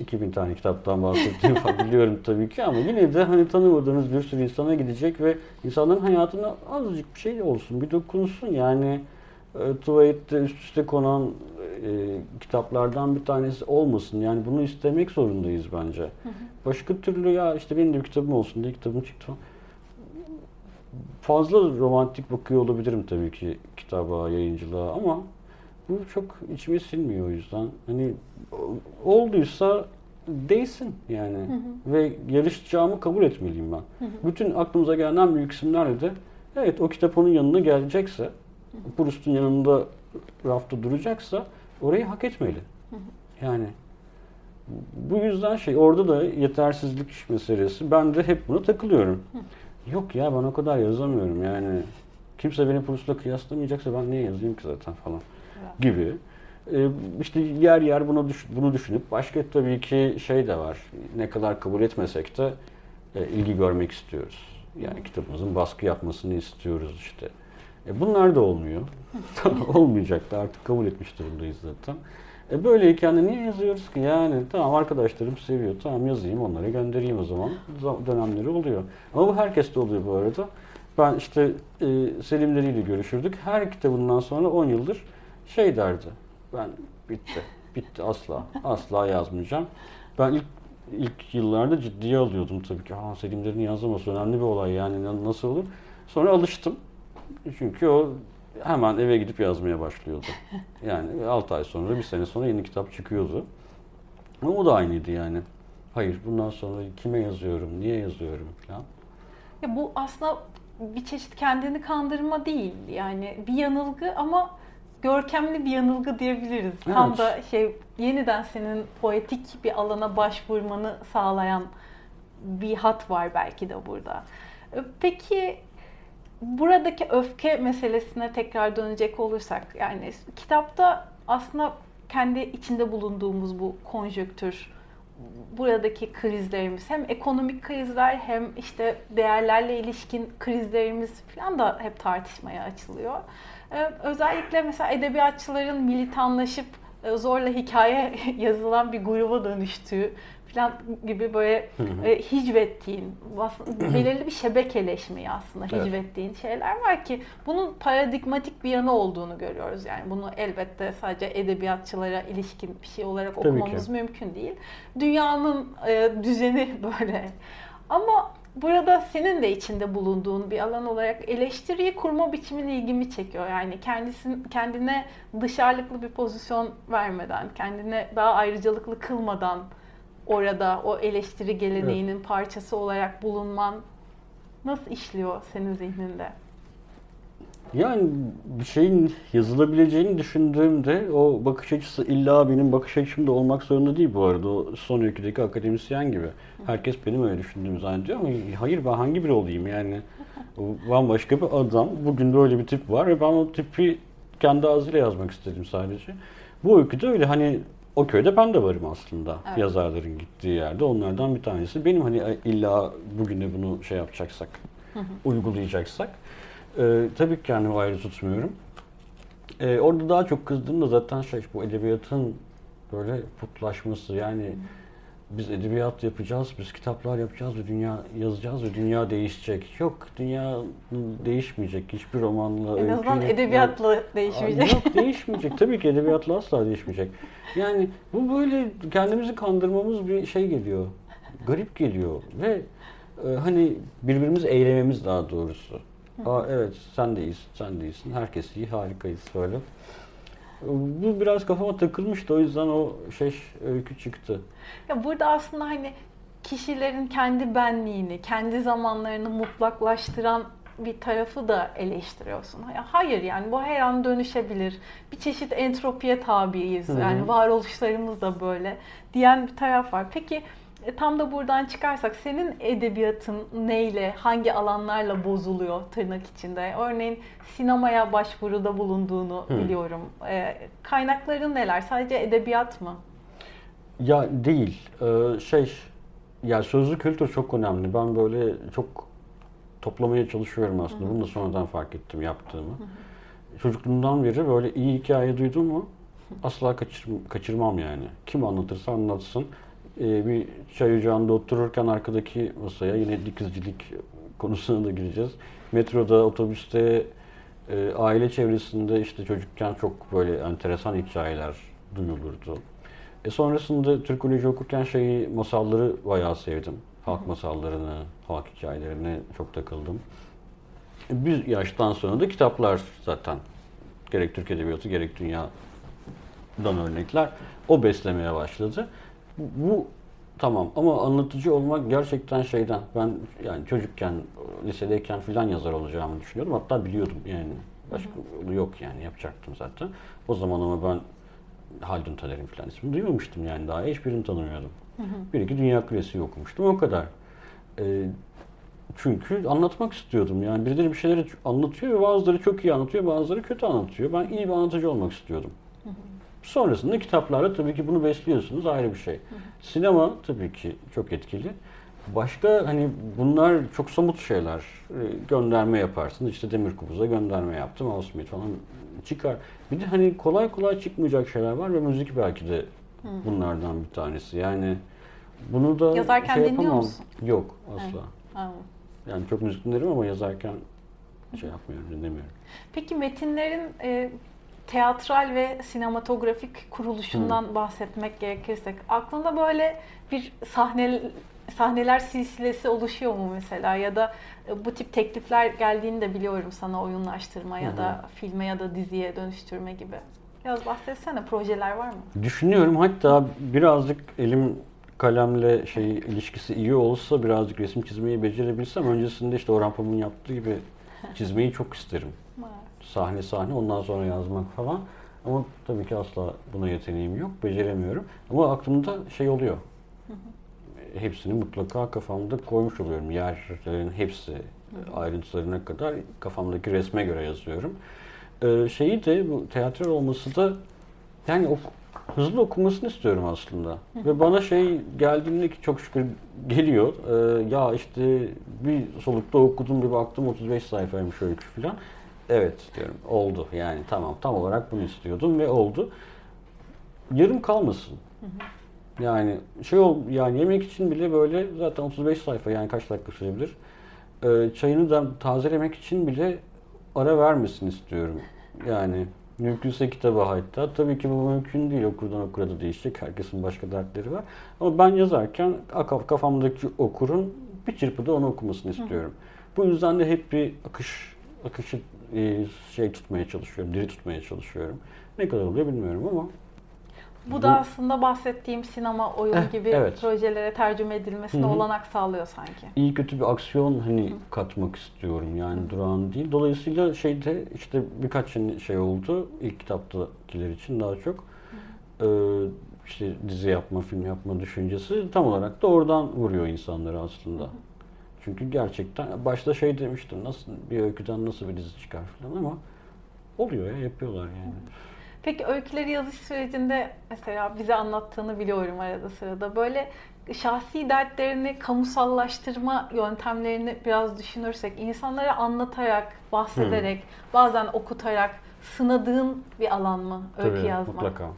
2000 tane kitaptan bahsettiğimi biliyorum tabii ki ama yine de hani tanımadığınız bir sürü insana gidecek ve insanların hayatına azıcık bir şey olsun, bir dokunsun. Yani tuvalette üst üste konan e, kitaplardan bir tanesi olmasın. Yani bunu istemek zorundayız bence. Hı hı. Başka türlü ya işte benim de bir kitabım olsun diye kitabım çıktı falan. Fazla romantik bakıyor olabilirim tabii ki kitaba, yayıncılığa ama bu çok içime sinmiyor o yüzden. Hani olduysa değsin yani. Hı hı. Ve yarışacağımı kabul etmeliyim ben. Hı hı. Bütün aklımıza gelen büyük isimlerle de evet o kitap onun yanına gelecekse, Proust'un yanında rafta duracaksa orayı hak etmeli. Yani bu yüzden şey orada da yetersizlik meselesi. Ben de hep buna takılıyorum. Yok ya ben o kadar yazamıyorum yani. Kimse beni Proust'la kıyaslamayacaksa ben niye yazayım ki zaten falan gibi. Ee, işte yer yer bunu bunu düşünüp başka tabii ki şey de var. Ne kadar kabul etmesek de e, ilgi görmek istiyoruz. Yani kitabımızın baskı yapmasını istiyoruz işte. E bunlar da olmuyor. (laughs) Olmayacak da artık kabul etmiş durumdayız zaten. E böyleyken de niye yazıyoruz ki? Yani tamam arkadaşlarım seviyor. Tamam yazayım onlara göndereyim o zaman. Dönemleri oluyor. Ama bu herkeste oluyor bu arada. Ben işte e, Selimleriyle görüşürdük. Her kitabından sonra 10 yıldır şey derdi. Ben bitti. Bitti asla. Asla yazmayacağım. Ben ilk ilk yıllarda ciddiye alıyordum tabii ki. Ha Selimlerini yazamaz. Önemli bir olay yani nasıl olur? Sonra alıştım. Çünkü o hemen eve gidip yazmaya başlıyordu. (laughs) Yani 6 ay sonra, bir sene sonra yeni kitap çıkıyordu. Ama o da aynıydı yani. Hayır bundan sonra kime yazıyorum, niye yazıyorum falan. Ya bu aslında bir çeşit kendini kandırma değil. Yani bir yanılgı ama görkemli bir yanılgı diyebiliriz. Evet. Tam da şey yeniden senin poetik bir alana başvurmanı sağlayan bir hat var belki de burada. Peki buradaki öfke meselesine tekrar dönecek olursak yani kitapta aslında kendi içinde bulunduğumuz bu konjöktür buradaki krizlerimiz hem ekonomik krizler hem işte değerlerle ilişkin krizlerimiz falan da hep tartışmaya açılıyor. Ee, özellikle mesela edebiyatçıların militanlaşıp e, zorla hikaye (laughs) yazılan bir gruba dönüştüğü falan gibi böyle e, hicvettiğin, belirli bir şebekeleşmeyi aslında Evet. hicvettiğin şeyler var ki bunun paradigmatik bir yanı olduğunu görüyoruz. Yani bunu elbette sadece edebiyatçılara ilişkin bir şey olarak Tabii okumamız ki. mümkün değil. Dünyanın e, düzeni (laughs) böyle. Ama burada senin de içinde bulunduğun bir alan olarak eleştiriyi kurma biçimin ilgimi çekiyor. Yani kendisin, kendine dışarılıklı bir pozisyon vermeden, kendine daha ayrıcalıklı kılmadan orada o eleştiri geleneğinin parçası olarak bulunman nasıl işliyor senin zihninde? Yani bir şeyin yazılabileceğini düşündüğümde o bakış açısı illa benim bakış açımda olmak zorunda değil bu arada. O son öyküdeki akademisyen gibi. Herkes benim öyle düşündüğümü zannediyor ama hayır ben hangi biri olayım yani. (laughs) Bambaşka bir adam. Bugün böyle bir tip var ve ben o tipi kendi ağzıyla yazmak istedim sadece. Bu öyküde öyle hani o köyde ben de varım aslında. Evet. Yazarların gittiği yerde. Onlardan bir tanesi. Benim hani illa bugün de bunu şey yapacaksak, uygulayacaksak. Ee, tabii ki kendimi ayrı tutmuyorum. Ee, orada daha çok kızdığım da zaten şey bu edebiyatın böyle putlaşması yani biz edebiyat yapacağız, biz kitaplar yapacağız ve dünya yazacağız ve dünya değişecek. Yok, dünya değişmeyecek. Hiçbir romanla, En azından öyküyle- edebiyatla değişmeyecek. Yok (laughs) değişmeyecek. Tabii ki edebiyatla asla değişmeyecek. Yani bu böyle kendimizi kandırmamız bir şey geliyor. Garip geliyor ve e, hani birbirimizi eylememiz daha doğrusu. Aa evet sen de iyisin, sen de iyisin. Herkes iyi, harikayız böyle. Bu biraz kafama takılmıştı o yüzden o şey öykü çıktı. Ya burada aslında hani kişilerin kendi benliğini, kendi zamanlarını mutlaklaştıran bir tarafı da eleştiriyorsun. Hayır yani bu her an dönüşebilir. Bir çeşit entropiye tabiiz. Hı hı. Yani varoluşlarımız da böyle diyen bir taraf var. Peki tam da buradan çıkarsak senin edebiyatın neyle, hangi alanlarla bozuluyor tırnak içinde? Örneğin sinemaya başvuruda bulunduğunu Hı. biliyorum. E, kaynakların neler? Sadece edebiyat mı? Ya değil. Ee, şey ya sözlü kültür çok önemli. Ben böyle çok toplamaya çalışıyorum aslında. Bunu da sonradan fark ettim yaptığımı. Çocukluğumdan beri böyle iyi hikaye duydum mu asla kaçır, kaçırmam yani. Kim anlatırsa anlatsın. Ee, bir çay ocağında otururken arkadaki masaya yine dikizcilik konusuna da gireceğiz. Metroda, otobüste, e, aile çevresinde işte çocukken çok böyle enteresan hikayeler duyulurdu. E sonrasında Türkoloji okurken şeyi masalları bayağı sevdim. Halk masallarını, halk hikayelerini çok takıldım. E, Bir yaştan sonra da kitaplar zaten. Gerek Türk Edebiyatı gerek dünyadan örnekler. O beslemeye başladı. Bu, bu tamam ama anlatıcı olmak gerçekten şeyden. Ben yani çocukken, lisedeyken filan yazar olacağımı düşünüyordum. Hatta biliyordum yani. Başka yolu yok yani yapacaktım zaten. O zaman ama ben Haldun Taner'in falan ismini duymamıştım yani daha hiçbirini tanımıyordum. Bir iki dünya klasiği okumuştum o kadar. Ee, çünkü anlatmak istiyordum yani birileri bir şeyleri anlatıyor ve bazıları çok iyi anlatıyor bazıları kötü anlatıyor. Ben iyi bir anlatıcı olmak istiyordum. Sonrasında kitaplarla tabii ki bunu besliyorsunuz ayrı bir şey. Sinema tabii ki çok etkili. Başka hani bunlar çok somut şeyler. Ee, Gönderme yaparsınız. İşte Demir Kubuz'a gönderme yaptım. Al Smith falan çıkar. Bir de hani kolay kolay çıkmayacak şeyler var ve müzik belki de bunlardan bir tanesi. Yani bunu da Yazarken şey yapamam. musun? Yok asla. Ha. Yani çok müzik dinlerim ama yazarken şey yapmıyorum, dinlemiyorum. Peki metinlerin e, teatral ve sinematografik kuruluşundan bahsetmek gerekirsek aklında böyle bir sahne sahneler silsilesi oluşuyor mu mesela ya da e, bu tip teklifler geldiğini de biliyorum sana oyunlaştırma ya da filme ya da diziye dönüştürme gibi. Biraz bahsetsene projeler var mı? Düşünüyorum hatta birazcık elim kalemle şey ilişkisi iyi olsa birazcık resim çizmeyi becerebilsem öncesinde işte Orhan Pamuk'un yaptığı gibi (laughs) çizmeyi çok isterim. Sahne sahne ondan sonra yazmak falan. Ama tabii ki asla buna yeteneğim yok, beceremiyorum. Ama aklımda şey oluyor. Hepsini mutlaka kafamda koymuş oluyorum. Yerlerin hepsi ayrıntılarına kadar kafamdaki resme göre yazıyorum. Ee, şeyi de bu tiyatro olması da yani ok- hızlı okumasını istiyorum aslında. Ve bana şey geldiğinde ki çok şükür geliyor. Ee, ya işte bir solukta okudum bir baktım 35 sayfaymış öykü falan. Evet diyorum oldu yani tamam tam olarak bunu istiyordum ve oldu. Yarım kalmasın. Yani şey ol yani yemek için bile böyle zaten 35 sayfa yani kaç dakika sürebilir. Ee, çayını da tazelemek için bile ara vermesin istiyorum. Yani mümkünse kitaba hatta. Tabii ki bu mümkün değil. Okurdan okura da değişecek. Herkesin başka dertleri var. Ama ben yazarken kafamdaki okurun bir çırpıda onu okumasını istiyorum. Bu yüzden de hep bir akış akışı e, şey tutmaya çalışıyorum, diri tutmaya çalışıyorum. Ne kadar oluyor bilmiyorum ama bu da aslında bahsettiğim sinema, oyun Eh, gibi evet. projelere tercüme edilmesine Hı hı. olanak sağlıyor sanki. iyi kötü bir aksiyon hani katmak istiyorum yani durağan değil. Dolayısıyla şeyde işte birkaç şey oldu ilk kitaptakiler için daha çok Ee, işte dizi yapma, film yapma düşüncesi tam olarak da oradan vuruyor insanları aslında. Çünkü gerçekten başta şey demiştim nasıl bir öyküden nasıl bir dizi çıkar falan ama oluyor ya yapıyorlar yani. Peki öyküleri yazış sürecinde mesela bize anlattığını biliyorum arada sırada. Böyle şahsi dertlerini kamusallaştırma yöntemlerini biraz düşünürsek, insanlara anlatarak, bahsederek, bazen okutarak sınadığın bir alan mı öykü Tabii, yazmak? Mutlaka.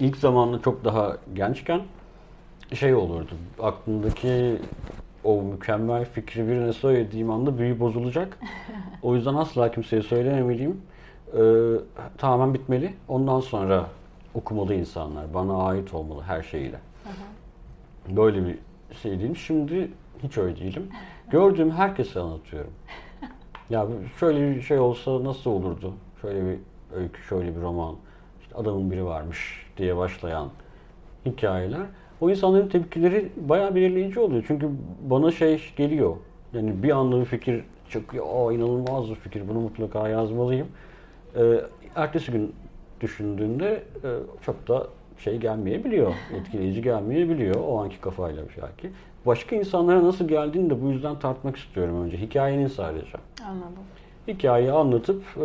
İlk zamanlı çok daha gençken şey olurdu. Aklımdaki o mükemmel fikri birine söylediğim anda büyü bozulacak. O yüzden asla kimseye söylememeliyim. Ee, tamamen bitmeli. Ondan sonra okumalı insanlar. Bana ait olmalı her şeyiyle. Böyle bir şey değilim. Şimdi hiç öyle değilim. Gördüğüm herkese anlatıyorum. Ya şöyle bir şey olsa nasıl olurdu? Şöyle bir öykü, şöyle bir roman. İşte adamın biri varmış diye başlayan hikayeler. O insanların tepkileri bayağı belirleyici oluyor. Çünkü bana şey geliyor. Yani bir anda bir fikir çıkıyor. Aa inanılmaz bir fikir. Bunu mutlaka yazmalıyım. Ee, ertesi gün düşündüğünde e, çok da şey gelmeyebiliyor. Etkileyici gelmeyebiliyor o anki kafayla belki. Başka insanlara nasıl geldiğini de bu yüzden tartmak istiyorum önce. Hikayenin sadece. Anladım. Hikayeyi anlatıp, e,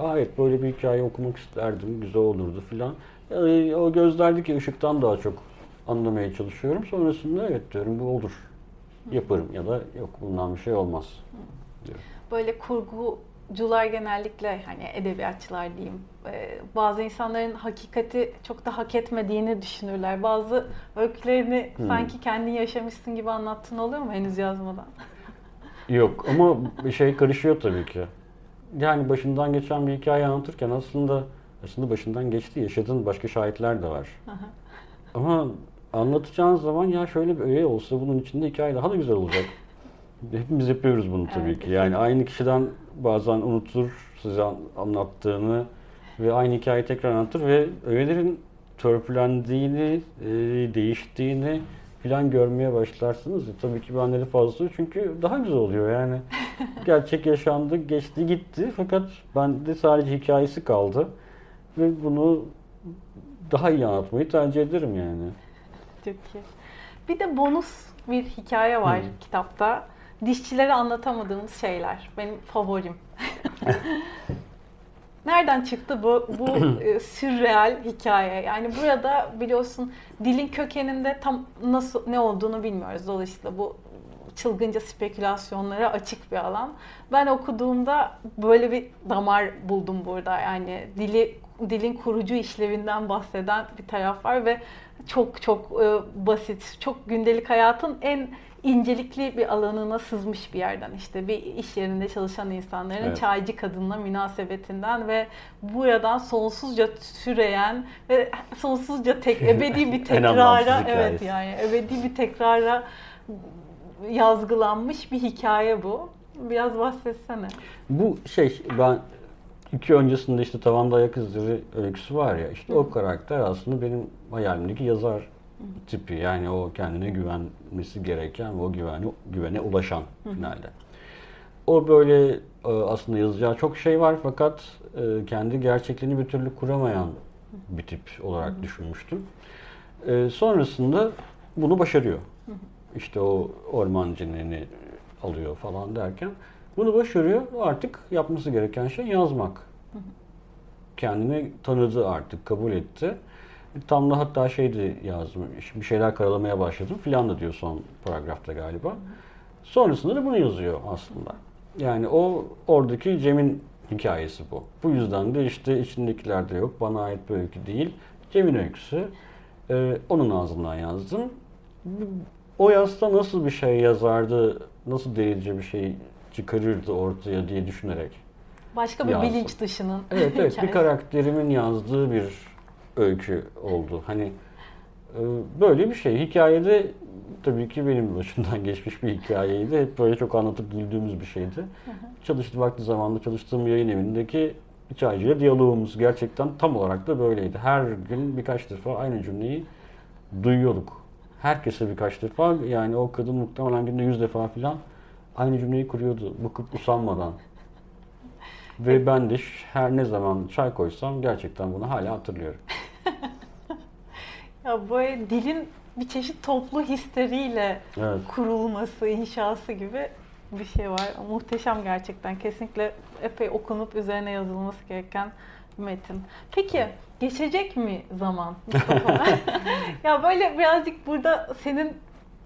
"Aa, evet böyle bir hikaye okumak isterdim, güzel olurdu filan. E, o gözlerdeki ışıktan daha çok anlamaya çalışıyorum. Sonrasında evet diyorum bu olur. Yaparım ya da yok bundan bir şey olmaz. diyorum. Böyle kurgucular genellikle hani edebiyatçılar diyeyim e, bazı insanların hakikati çok da hak etmediğini düşünürler. Bazı öykülerini Hmm. sanki kendin yaşamışsın gibi anlattığın oluyor mu henüz yazmadan? (laughs) Yok ama bir şey karışıyor tabii ki. Yani başından geçen bir hikaye anlatırken aslında aslında başından geçti yaşadığın başka şahitler de var. Ama anlatacağın zaman ya şöyle bir öğe olsa bunun içinde hikaye daha da güzel olacak. Hepimiz yapıyoruz bunu tabii Evet, ki. Yani aynı kişiden bazen unutur size an- anlattığını ve aynı hikayeyi tekrar anlatır ve öğelerin törpülendiğini, e, değiştiğini filan görmeye başlarsınız. E, tabii ki benleri fazla çünkü daha güzel oluyor yani. (laughs) Gerçek yaşandı, geçti gitti fakat bende sadece hikayesi kaldı ve bunu daha iyi anlatmayı tercih ederim yani. İyi. Bir de bonus bir hikaye var Hı. kitapta. Dişçilere anlatamadığımız şeyler. Benim favorim. (laughs) Nereden çıktı bu bu (clears throat) e, sürreal hikaye? Yani burada biliyorsun dilin kökeninde tam nasıl ne olduğunu bilmiyoruz. Dolayısıyla bu çılgınca spekülasyonlara açık bir alan. Ben okuduğumda böyle bir damar buldum burada. Yani dili dilin kurucu işlevinden bahseden bir taraf var ve çok çok e, basit, çok gündelik hayatın en incelikli bir alanına sızmış bir yerden işte bir iş yerinde çalışan insanların Evet. çaycı kadınla münasebetinden ve buradan sonsuzca süreyen ve sonsuzca tek (laughs) ebedi bir tekrara evet yani ebedi bir tekrara yazgılanmış bir hikaye bu. Biraz bahsetsene. Bu şey ben iki öncesinde işte Tavanda Ayak İzleri öyküsü var ya işte o karakter aslında benim hayalimdeki yazar tipi yani o kendine güvenmesi gereken ve o güvene, güvene ulaşan finalde. O böyle e, aslında yazacağı çok şey var fakat e, kendi gerçekliğini bir türlü kuramayan bir tip olarak düşünmüştüm. E, sonrasında bunu başarıyor. İşte o orman cinlerini alıyor falan derken bunu başarıyor. Artık yapması gereken şey yazmak. Kendini tanıdı artık, kabul etti. Tam da hatta şeydi yazdım, bir şeyler karalamaya başladım filan da diyor son paragrafta galiba. Sonrasında da bunu yazıyor aslında. Yani o oradaki Cem'in hikayesi bu. Bu yüzden de işte içindekiler de yok, bana ait bir öykü değil. Cem'in öyküsü. Ee, onun ağzından yazdım. O yazda nasıl bir şey yazardı, nasıl delice bir şey çıkarırdı ortaya diye düşünerek. Başka bir yazdım. bilinç dışının Evet evet bir karakterimin yazdığı bir öykü oldu. Hani e, böyle bir şey. Hikayede tabii ki benim başımdan (laughs) geçmiş bir hikayeydi. Hep böyle çok anlatıp güldüğümüz bir şeydi. Çalıştı vakti zamanında çalıştığım yayın evindeki çaycıyla diyalogumuz gerçekten tam olarak da böyleydi. Her gün birkaç defa aynı cümleyi duyuyorduk. Herkese birkaç defa yani o kadın muhtemelen günde yüz defa falan aynı cümleyi kuruyordu. Bıkıp usanmadan. Ve ben de her ne zaman çay koysam gerçekten bunu hala hatırlıyorum. Ya böyle dilin bir çeşit toplu histeriyle Evet. kurulması, inşası gibi bir şey var. Muhteşem gerçekten. Kesinlikle epey okunup üzerine yazılması gereken bir metin. Peki geçecek mi zaman Mustafa? (laughs) ya böyle birazcık burada senin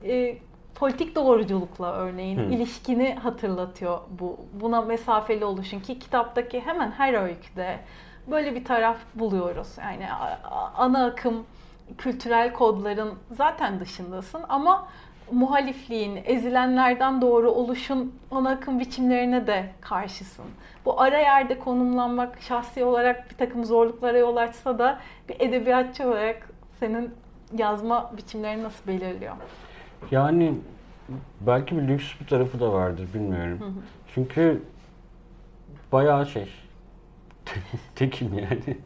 e, politik doğruculukla örneğin Hı. ilişkini hatırlatıyor bu. Buna mesafeli oluşun ki kitaptaki hemen her öyküde böyle bir taraf buluyoruz. Yani ana akım kültürel kodların zaten dışındasın ama muhalifliğin, ezilenlerden doğru oluşun ana akım biçimlerine de karşısın. Bu ara yerde konumlanmak şahsi olarak bir takım zorluklara yol açsa da bir edebiyatçı olarak senin yazma biçimlerini nasıl belirliyor? Yani belki bir lüks bir tarafı da vardır bilmiyorum. Çünkü bayağı şey (laughs) tekim yani.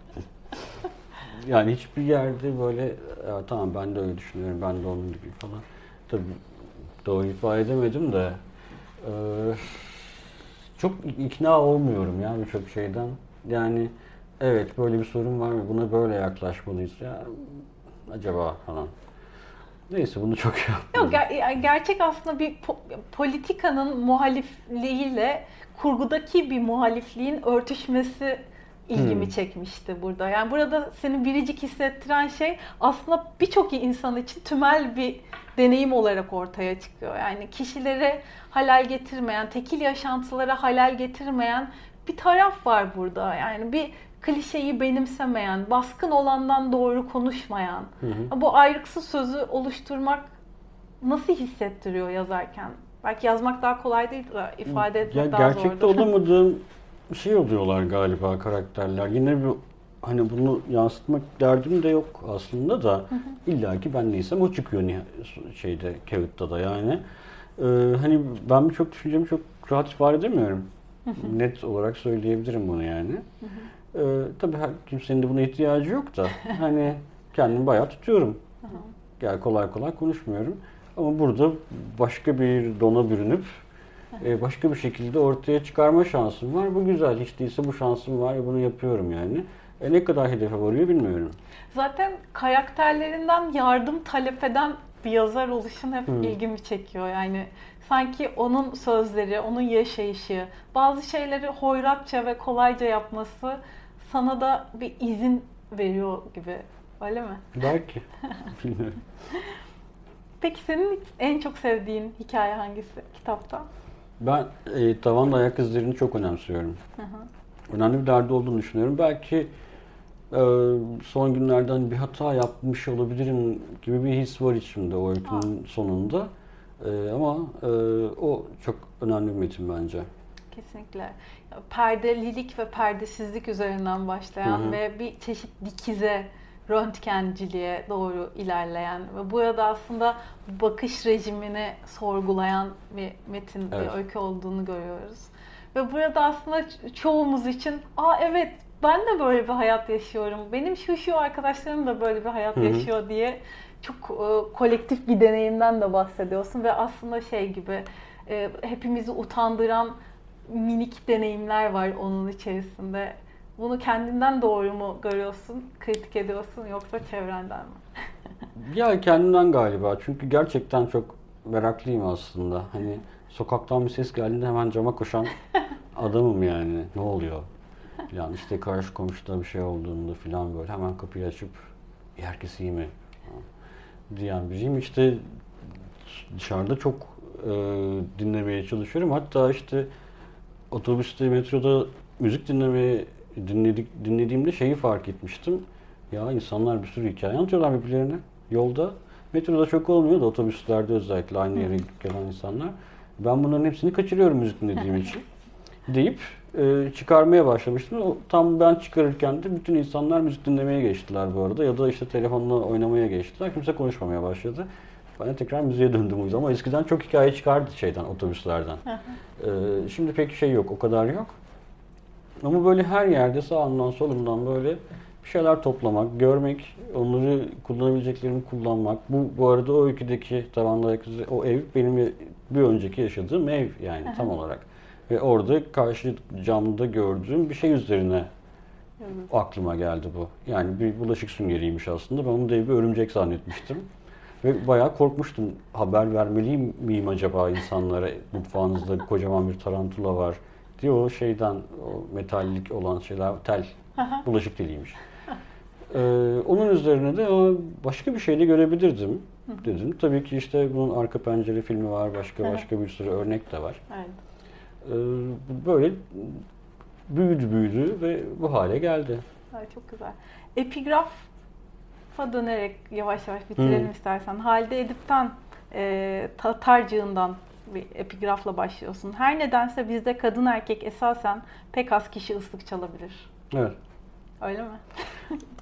(laughs) yani hiçbir yerde böyle "Ya tamam ben de öyle düşünüyorum ben de onun gibi falan. Tabii doğru ifade edemedim de eee, çok ikna olmuyorum ya birçok şeyden. Yani evet böyle bir sorun var mı buna böyle yaklaşmalıyız ya acaba falan. Neyse bunu çok yapmayalım. Yok ger- gerçek aslında bir po- politikanın muhalifliğiyle kurgudaki bir muhalifliğin örtüşmesi ilgimi Hmm. çekmişti burada. Yani burada seni biricik hissettiren şey aslında birçok insan için tümel bir deneyim olarak ortaya çıkıyor. Yani kişilere halal getirmeyen, tekil yaşantılara halal getirmeyen bir taraf var burada. Yani bir klişeyi benimsemeyen, baskın olandan doğru konuşmayan. Hı hı. Bu ayrıksız sözü oluşturmak nasıl hissettiriyor yazarken? Belki yazmak daha kolay değil de ifade etmek ya daha gerçekte zordur. olamadığım bir şey oluyorlar galiba karakterler. Yine bir hani bunu yansıtmak derdim de yok aslında da illa ki ben neysem o çıkıyor şeyde kağıtta da yani. Ee, hani ben birçok düşüncemi çok rahat ifade edemiyorum. Net olarak söyleyebilirim bunu yani. Ee, tabii her kimsenin de buna ihtiyacı yok da (laughs) hani kendimi bayağı tutuyorum. Yani kolay kolay konuşmuyorum. Ama burada başka bir dona bürünüp e, başka bir şekilde ortaya çıkarma şansım var. Bu güzel. Hiç değilse bu şansım var ve bunu yapıyorum yani. E, ne kadar hedefe varıyor bilmiyorum. Zaten karakterlerinden yardım talep eden bir yazar oluşun hep Hı. ilgimi çekiyor. Yani sanki onun sözleri, onun yaşayışı, bazı şeyleri hoyratça ve kolayca yapması sana da bir izin veriyor gibi. Öyle mi? Belki. (laughs) bilmiyorum. Peki senin en çok sevdiğin hikaye hangisi kitapta? Ben e, tavanla ayak izlerini çok önemsiyorum. Önemli bir derdi olduğunu düşünüyorum. Belki e, son günlerden bir hata yapmış olabilirim gibi bir his var içimde o öykünün sonunda. E, ama e, o çok önemli bir metin bence. Kesinlikle. Perdelilik ve perdesizlik üzerinden başlayan Hı hı. ve bir çeşit dikize, röntgenciliğe doğru ilerleyen ve burada aslında bakış rejimini sorgulayan bir metin, Evet. bir öykü olduğunu görüyoruz. Ve burada aslında ço- çoğumuz için, aa evet ben de böyle bir hayat yaşıyorum, benim şu şu arkadaşlarım da böyle bir hayat Hı hı. yaşıyor diye çok e, kolektif bir deneyimden de bahsediyorsun ve aslında şey gibi e, hepimizi utandıran minik deneyimler var onun içerisinde. Bunu kendinden doğru mu görüyorsun, kritik ediyorsun yoksa çevrenden mi? (laughs) Ya kendimden galiba. Çünkü gerçekten çok meraklıyım aslında. Hani sokaktan bir ses geldiğinde hemen cama koşan (laughs) adamım yani. Ne oluyor? Yani işte karşı komşuda bir şey olduğunda falan böyle hemen kapıyı açıp "İyi, herkes iyi mi? falan diyen biriyim. İşte dışarıda çok e, dinlemeye çalışıyorum. Hatta işte otobüste, metroda müzik dinlemeye dinledik, dinlediğimde şeyi fark etmiştim. Ya insanlar bir sürü hikaye anlatıyorlar birbirlerine. Yolda, metroda çok olmuyor da otobüslerde özellikle aynı yere gelen insanlar. Ben bunların hepsini kaçırıyorum müzik dinlediğim için. Deyip e, çıkarmaya başlamıştım. O, tam ben çıkarırken de bütün insanlar müzik dinlemeye geçtiler bu arada. Ya da işte telefonla oynamaya geçtiler. Kimse konuşmamaya başladı. Ben de tekrar müziğe döndüm o yüzden. Ama eskiden çok hikaye çıkardı şeyden, otobüslerden. E, şimdi pek şey yok, o kadar yok. Ama böyle her yerde sağından solundan böyle bir şeyler toplamak, görmek, onları kullanabileceklerimi kullanmak. Bu bu arada o öyküdeki tavandaki o ev benim bir önceki yaşadığım ev yani tam olarak. Ve orada karşı camda gördüğüm bir şey üzerine aklıma geldi bu. Yani bir bulaşık süngeriymiş aslında. Ben onu da bir örümcek zannetmiştim. Ve bayağı korkmuştum. Haber vermeliyim miyim acaba insanlara? Mutfağınızda kocaman bir tarantula var diye o şeyden, o metallik olan şeyler, tel, bulaşık teliymiş. Ee, onun üzerine de başka bir şey de görebilirdim dedim. Tabii ki işte bunun arka pencere filmi var, başka başka bir sürü örnek de var. Evet. Ee, böyle büyüdü büyüdü ve bu hale geldi. Ay, çok güzel. Epigrafa dönerek yavaş yavaş bitirelim Hı. istersen. Halide Edip'ten, e, Tatarcığından bir epigrafla başlıyorsun. Her nedense bizde kadın erkek esasen pek az kişi ıslık çalabilir. Evet. Öyle mi?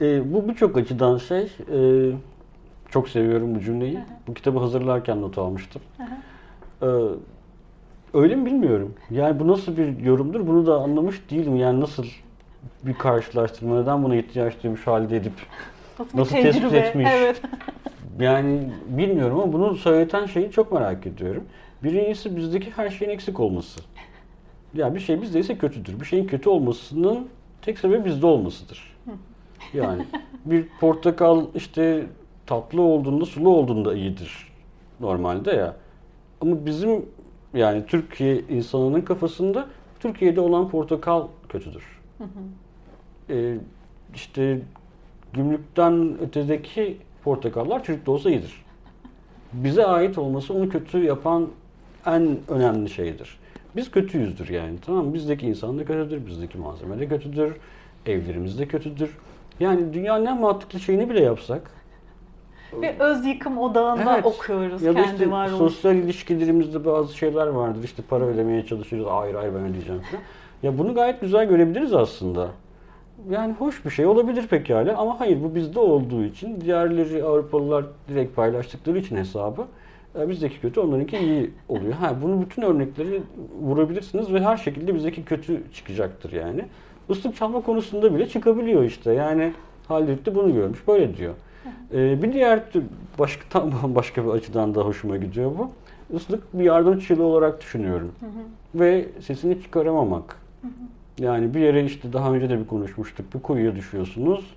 Ee, bu birçok açıdan şey. Ee, çok seviyorum bu cümleyi. Bu kitabı hazırlarken not almıştım. Ee, öyle mi bilmiyorum. Yani bu nasıl bir yorumdur bunu da anlamış değilim. Yani nasıl bir karşılaştırma, neden buna ihtiyaç duymuş halde edip Nasıl, Nasıl bir tespit tecrübe? etmiş? Evet. (laughs) yani bilmiyorum ama bunu söyleten şeyi çok merak ediyorum. Birincisi bizdeki her şeyin eksik olması. Ya bir şey bizdeyse kötüdür. Bir şeyin kötü olmasının tek sebebi bizde olmasıdır. Yani bir portakal işte tatlı olduğunda sulu olduğunda iyidir normalde ya. Ama bizim yani Türkiye insanının kafasında Türkiye'de olan portakal kötüdür. Ee, işte gümrükten ötedeki portakallar çürük olsa iyidir. Bize ait olması onu kötü yapan en önemli şeydir. Biz kötüyüzdür yani tamam mı? Bizdeki insan da kötüdür, bizdeki malzeme de kötüdür, evlerimiz de kötüdür. Yani dünyanın en mantıklı şeyini bile yapsak Ve öz yıkım odağında Evet. okuyoruz ya kendi işte varoluş. sosyal ilişkilerimizde bazı şeyler vardır. İşte para ödemeye çalışırız. Hayır hayır ben ödeyeceğim falan. Ya bunu gayet güzel görebiliriz aslında. Yani hoş bir şey olabilir pekala ama hayır bu bizde olduğu için diğerleri Avrupalılar direkt paylaştıkları için hesabı e, bizdeki kötü onlarınki iyi oluyor. Ha bunu bütün örnekleri vurabilirsiniz ve her şekilde bizdeki kötü çıkacaktır yani. Islık çalma konusunda bile çıkabiliyor işte. Yani Halil de bunu görmüş. Böyle diyor. Ee, bir diğer tür- başka tam (laughs) başka bir açıdan da hoşuma gidiyor bu. Islık bir yardım çığlığı olarak düşünüyorum. Ve sesini çıkaramamak. Yani bir yere işte daha önce de bir konuşmuştuk. Bir kuyuya düşüyorsunuz.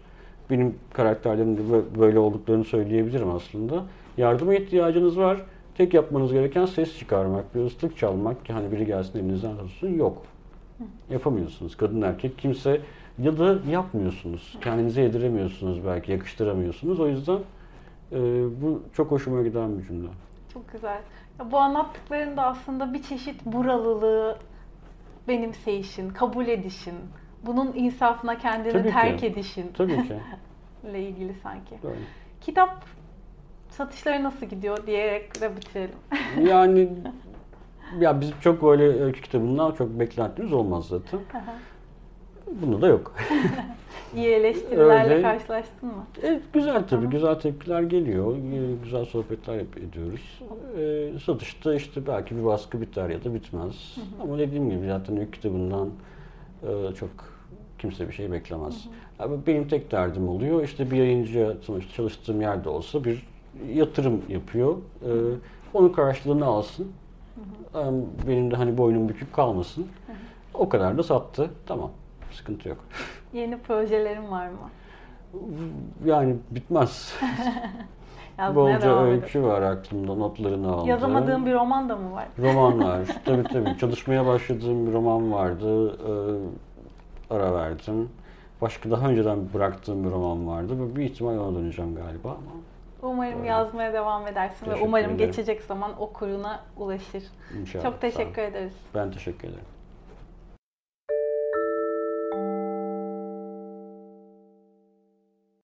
Benim karakterlerim böyle olduklarını söyleyebilirim aslında. Yardıma ihtiyacınız var. Tek yapmanız gereken ses çıkarmak, bir ıslık çalmak ki hani biri gelsin elinizden tutsun yok. Yapamıyorsunuz. Kadın erkek kimse ya da yapmıyorsunuz. Kendinize yediremiyorsunuz belki, yakıştıramıyorsunuz. O yüzden e, bu çok hoşuma giden bir cümle. Çok güzel. Ya bu anlattıkların da aslında bir çeşit buralılığı benimseyişin, kabul edişin, bunun insafına kendini Tabii ki. terk edişin Tabii ki. (laughs) ile ilgili sanki. Böyle. Kitap satışları nasıl gidiyor diyerek de bitirelim. (laughs) Yani ya biz çok böyle öykü kitabından çok beklentimiz olmaz zaten. Bunu da yok. (laughs) İyi eleştirilerle Öyle. karşılaştın mı? E, güzel tabii, güzel tepkiler geliyor. E, Güzel sohbetler yap- ediyoruz. E, satışta işte belki bir baskı biter ya da bitmez. Ama dediğim gibi zaten öykü kitabından e, çok kimse bir şey beklemez. Ama benim tek derdim oluyor. İşte bir yayıncıya çalıştığım yerde olsa bir yatırım yapıyor. E, onun karşılığını alsın. E, Benim de hani boynum bükük kalmasın. O kadar da sattı. Tamam. Sıkıntı yok. Yeni projelerin var mı? Yani bitmez. (laughs) Yazmaya Bolca öykü var aklımda, notlarını aldım. Yazamadığın bir roman da mı var? Romanlar, (laughs) tabii tabii. Çalışmaya başladığım bir roman vardı, ee, ara verdim. Başka daha önceden bıraktığım bir roman vardı. Bir ihtimal ona döneceğim galiba ama Umarım Öyle. yazmaya devam edersin ve umarım ederim. geçecek zaman okuruna ulaşır. inşallah. Çok teşekkür ederiz. Ben teşekkür ederim.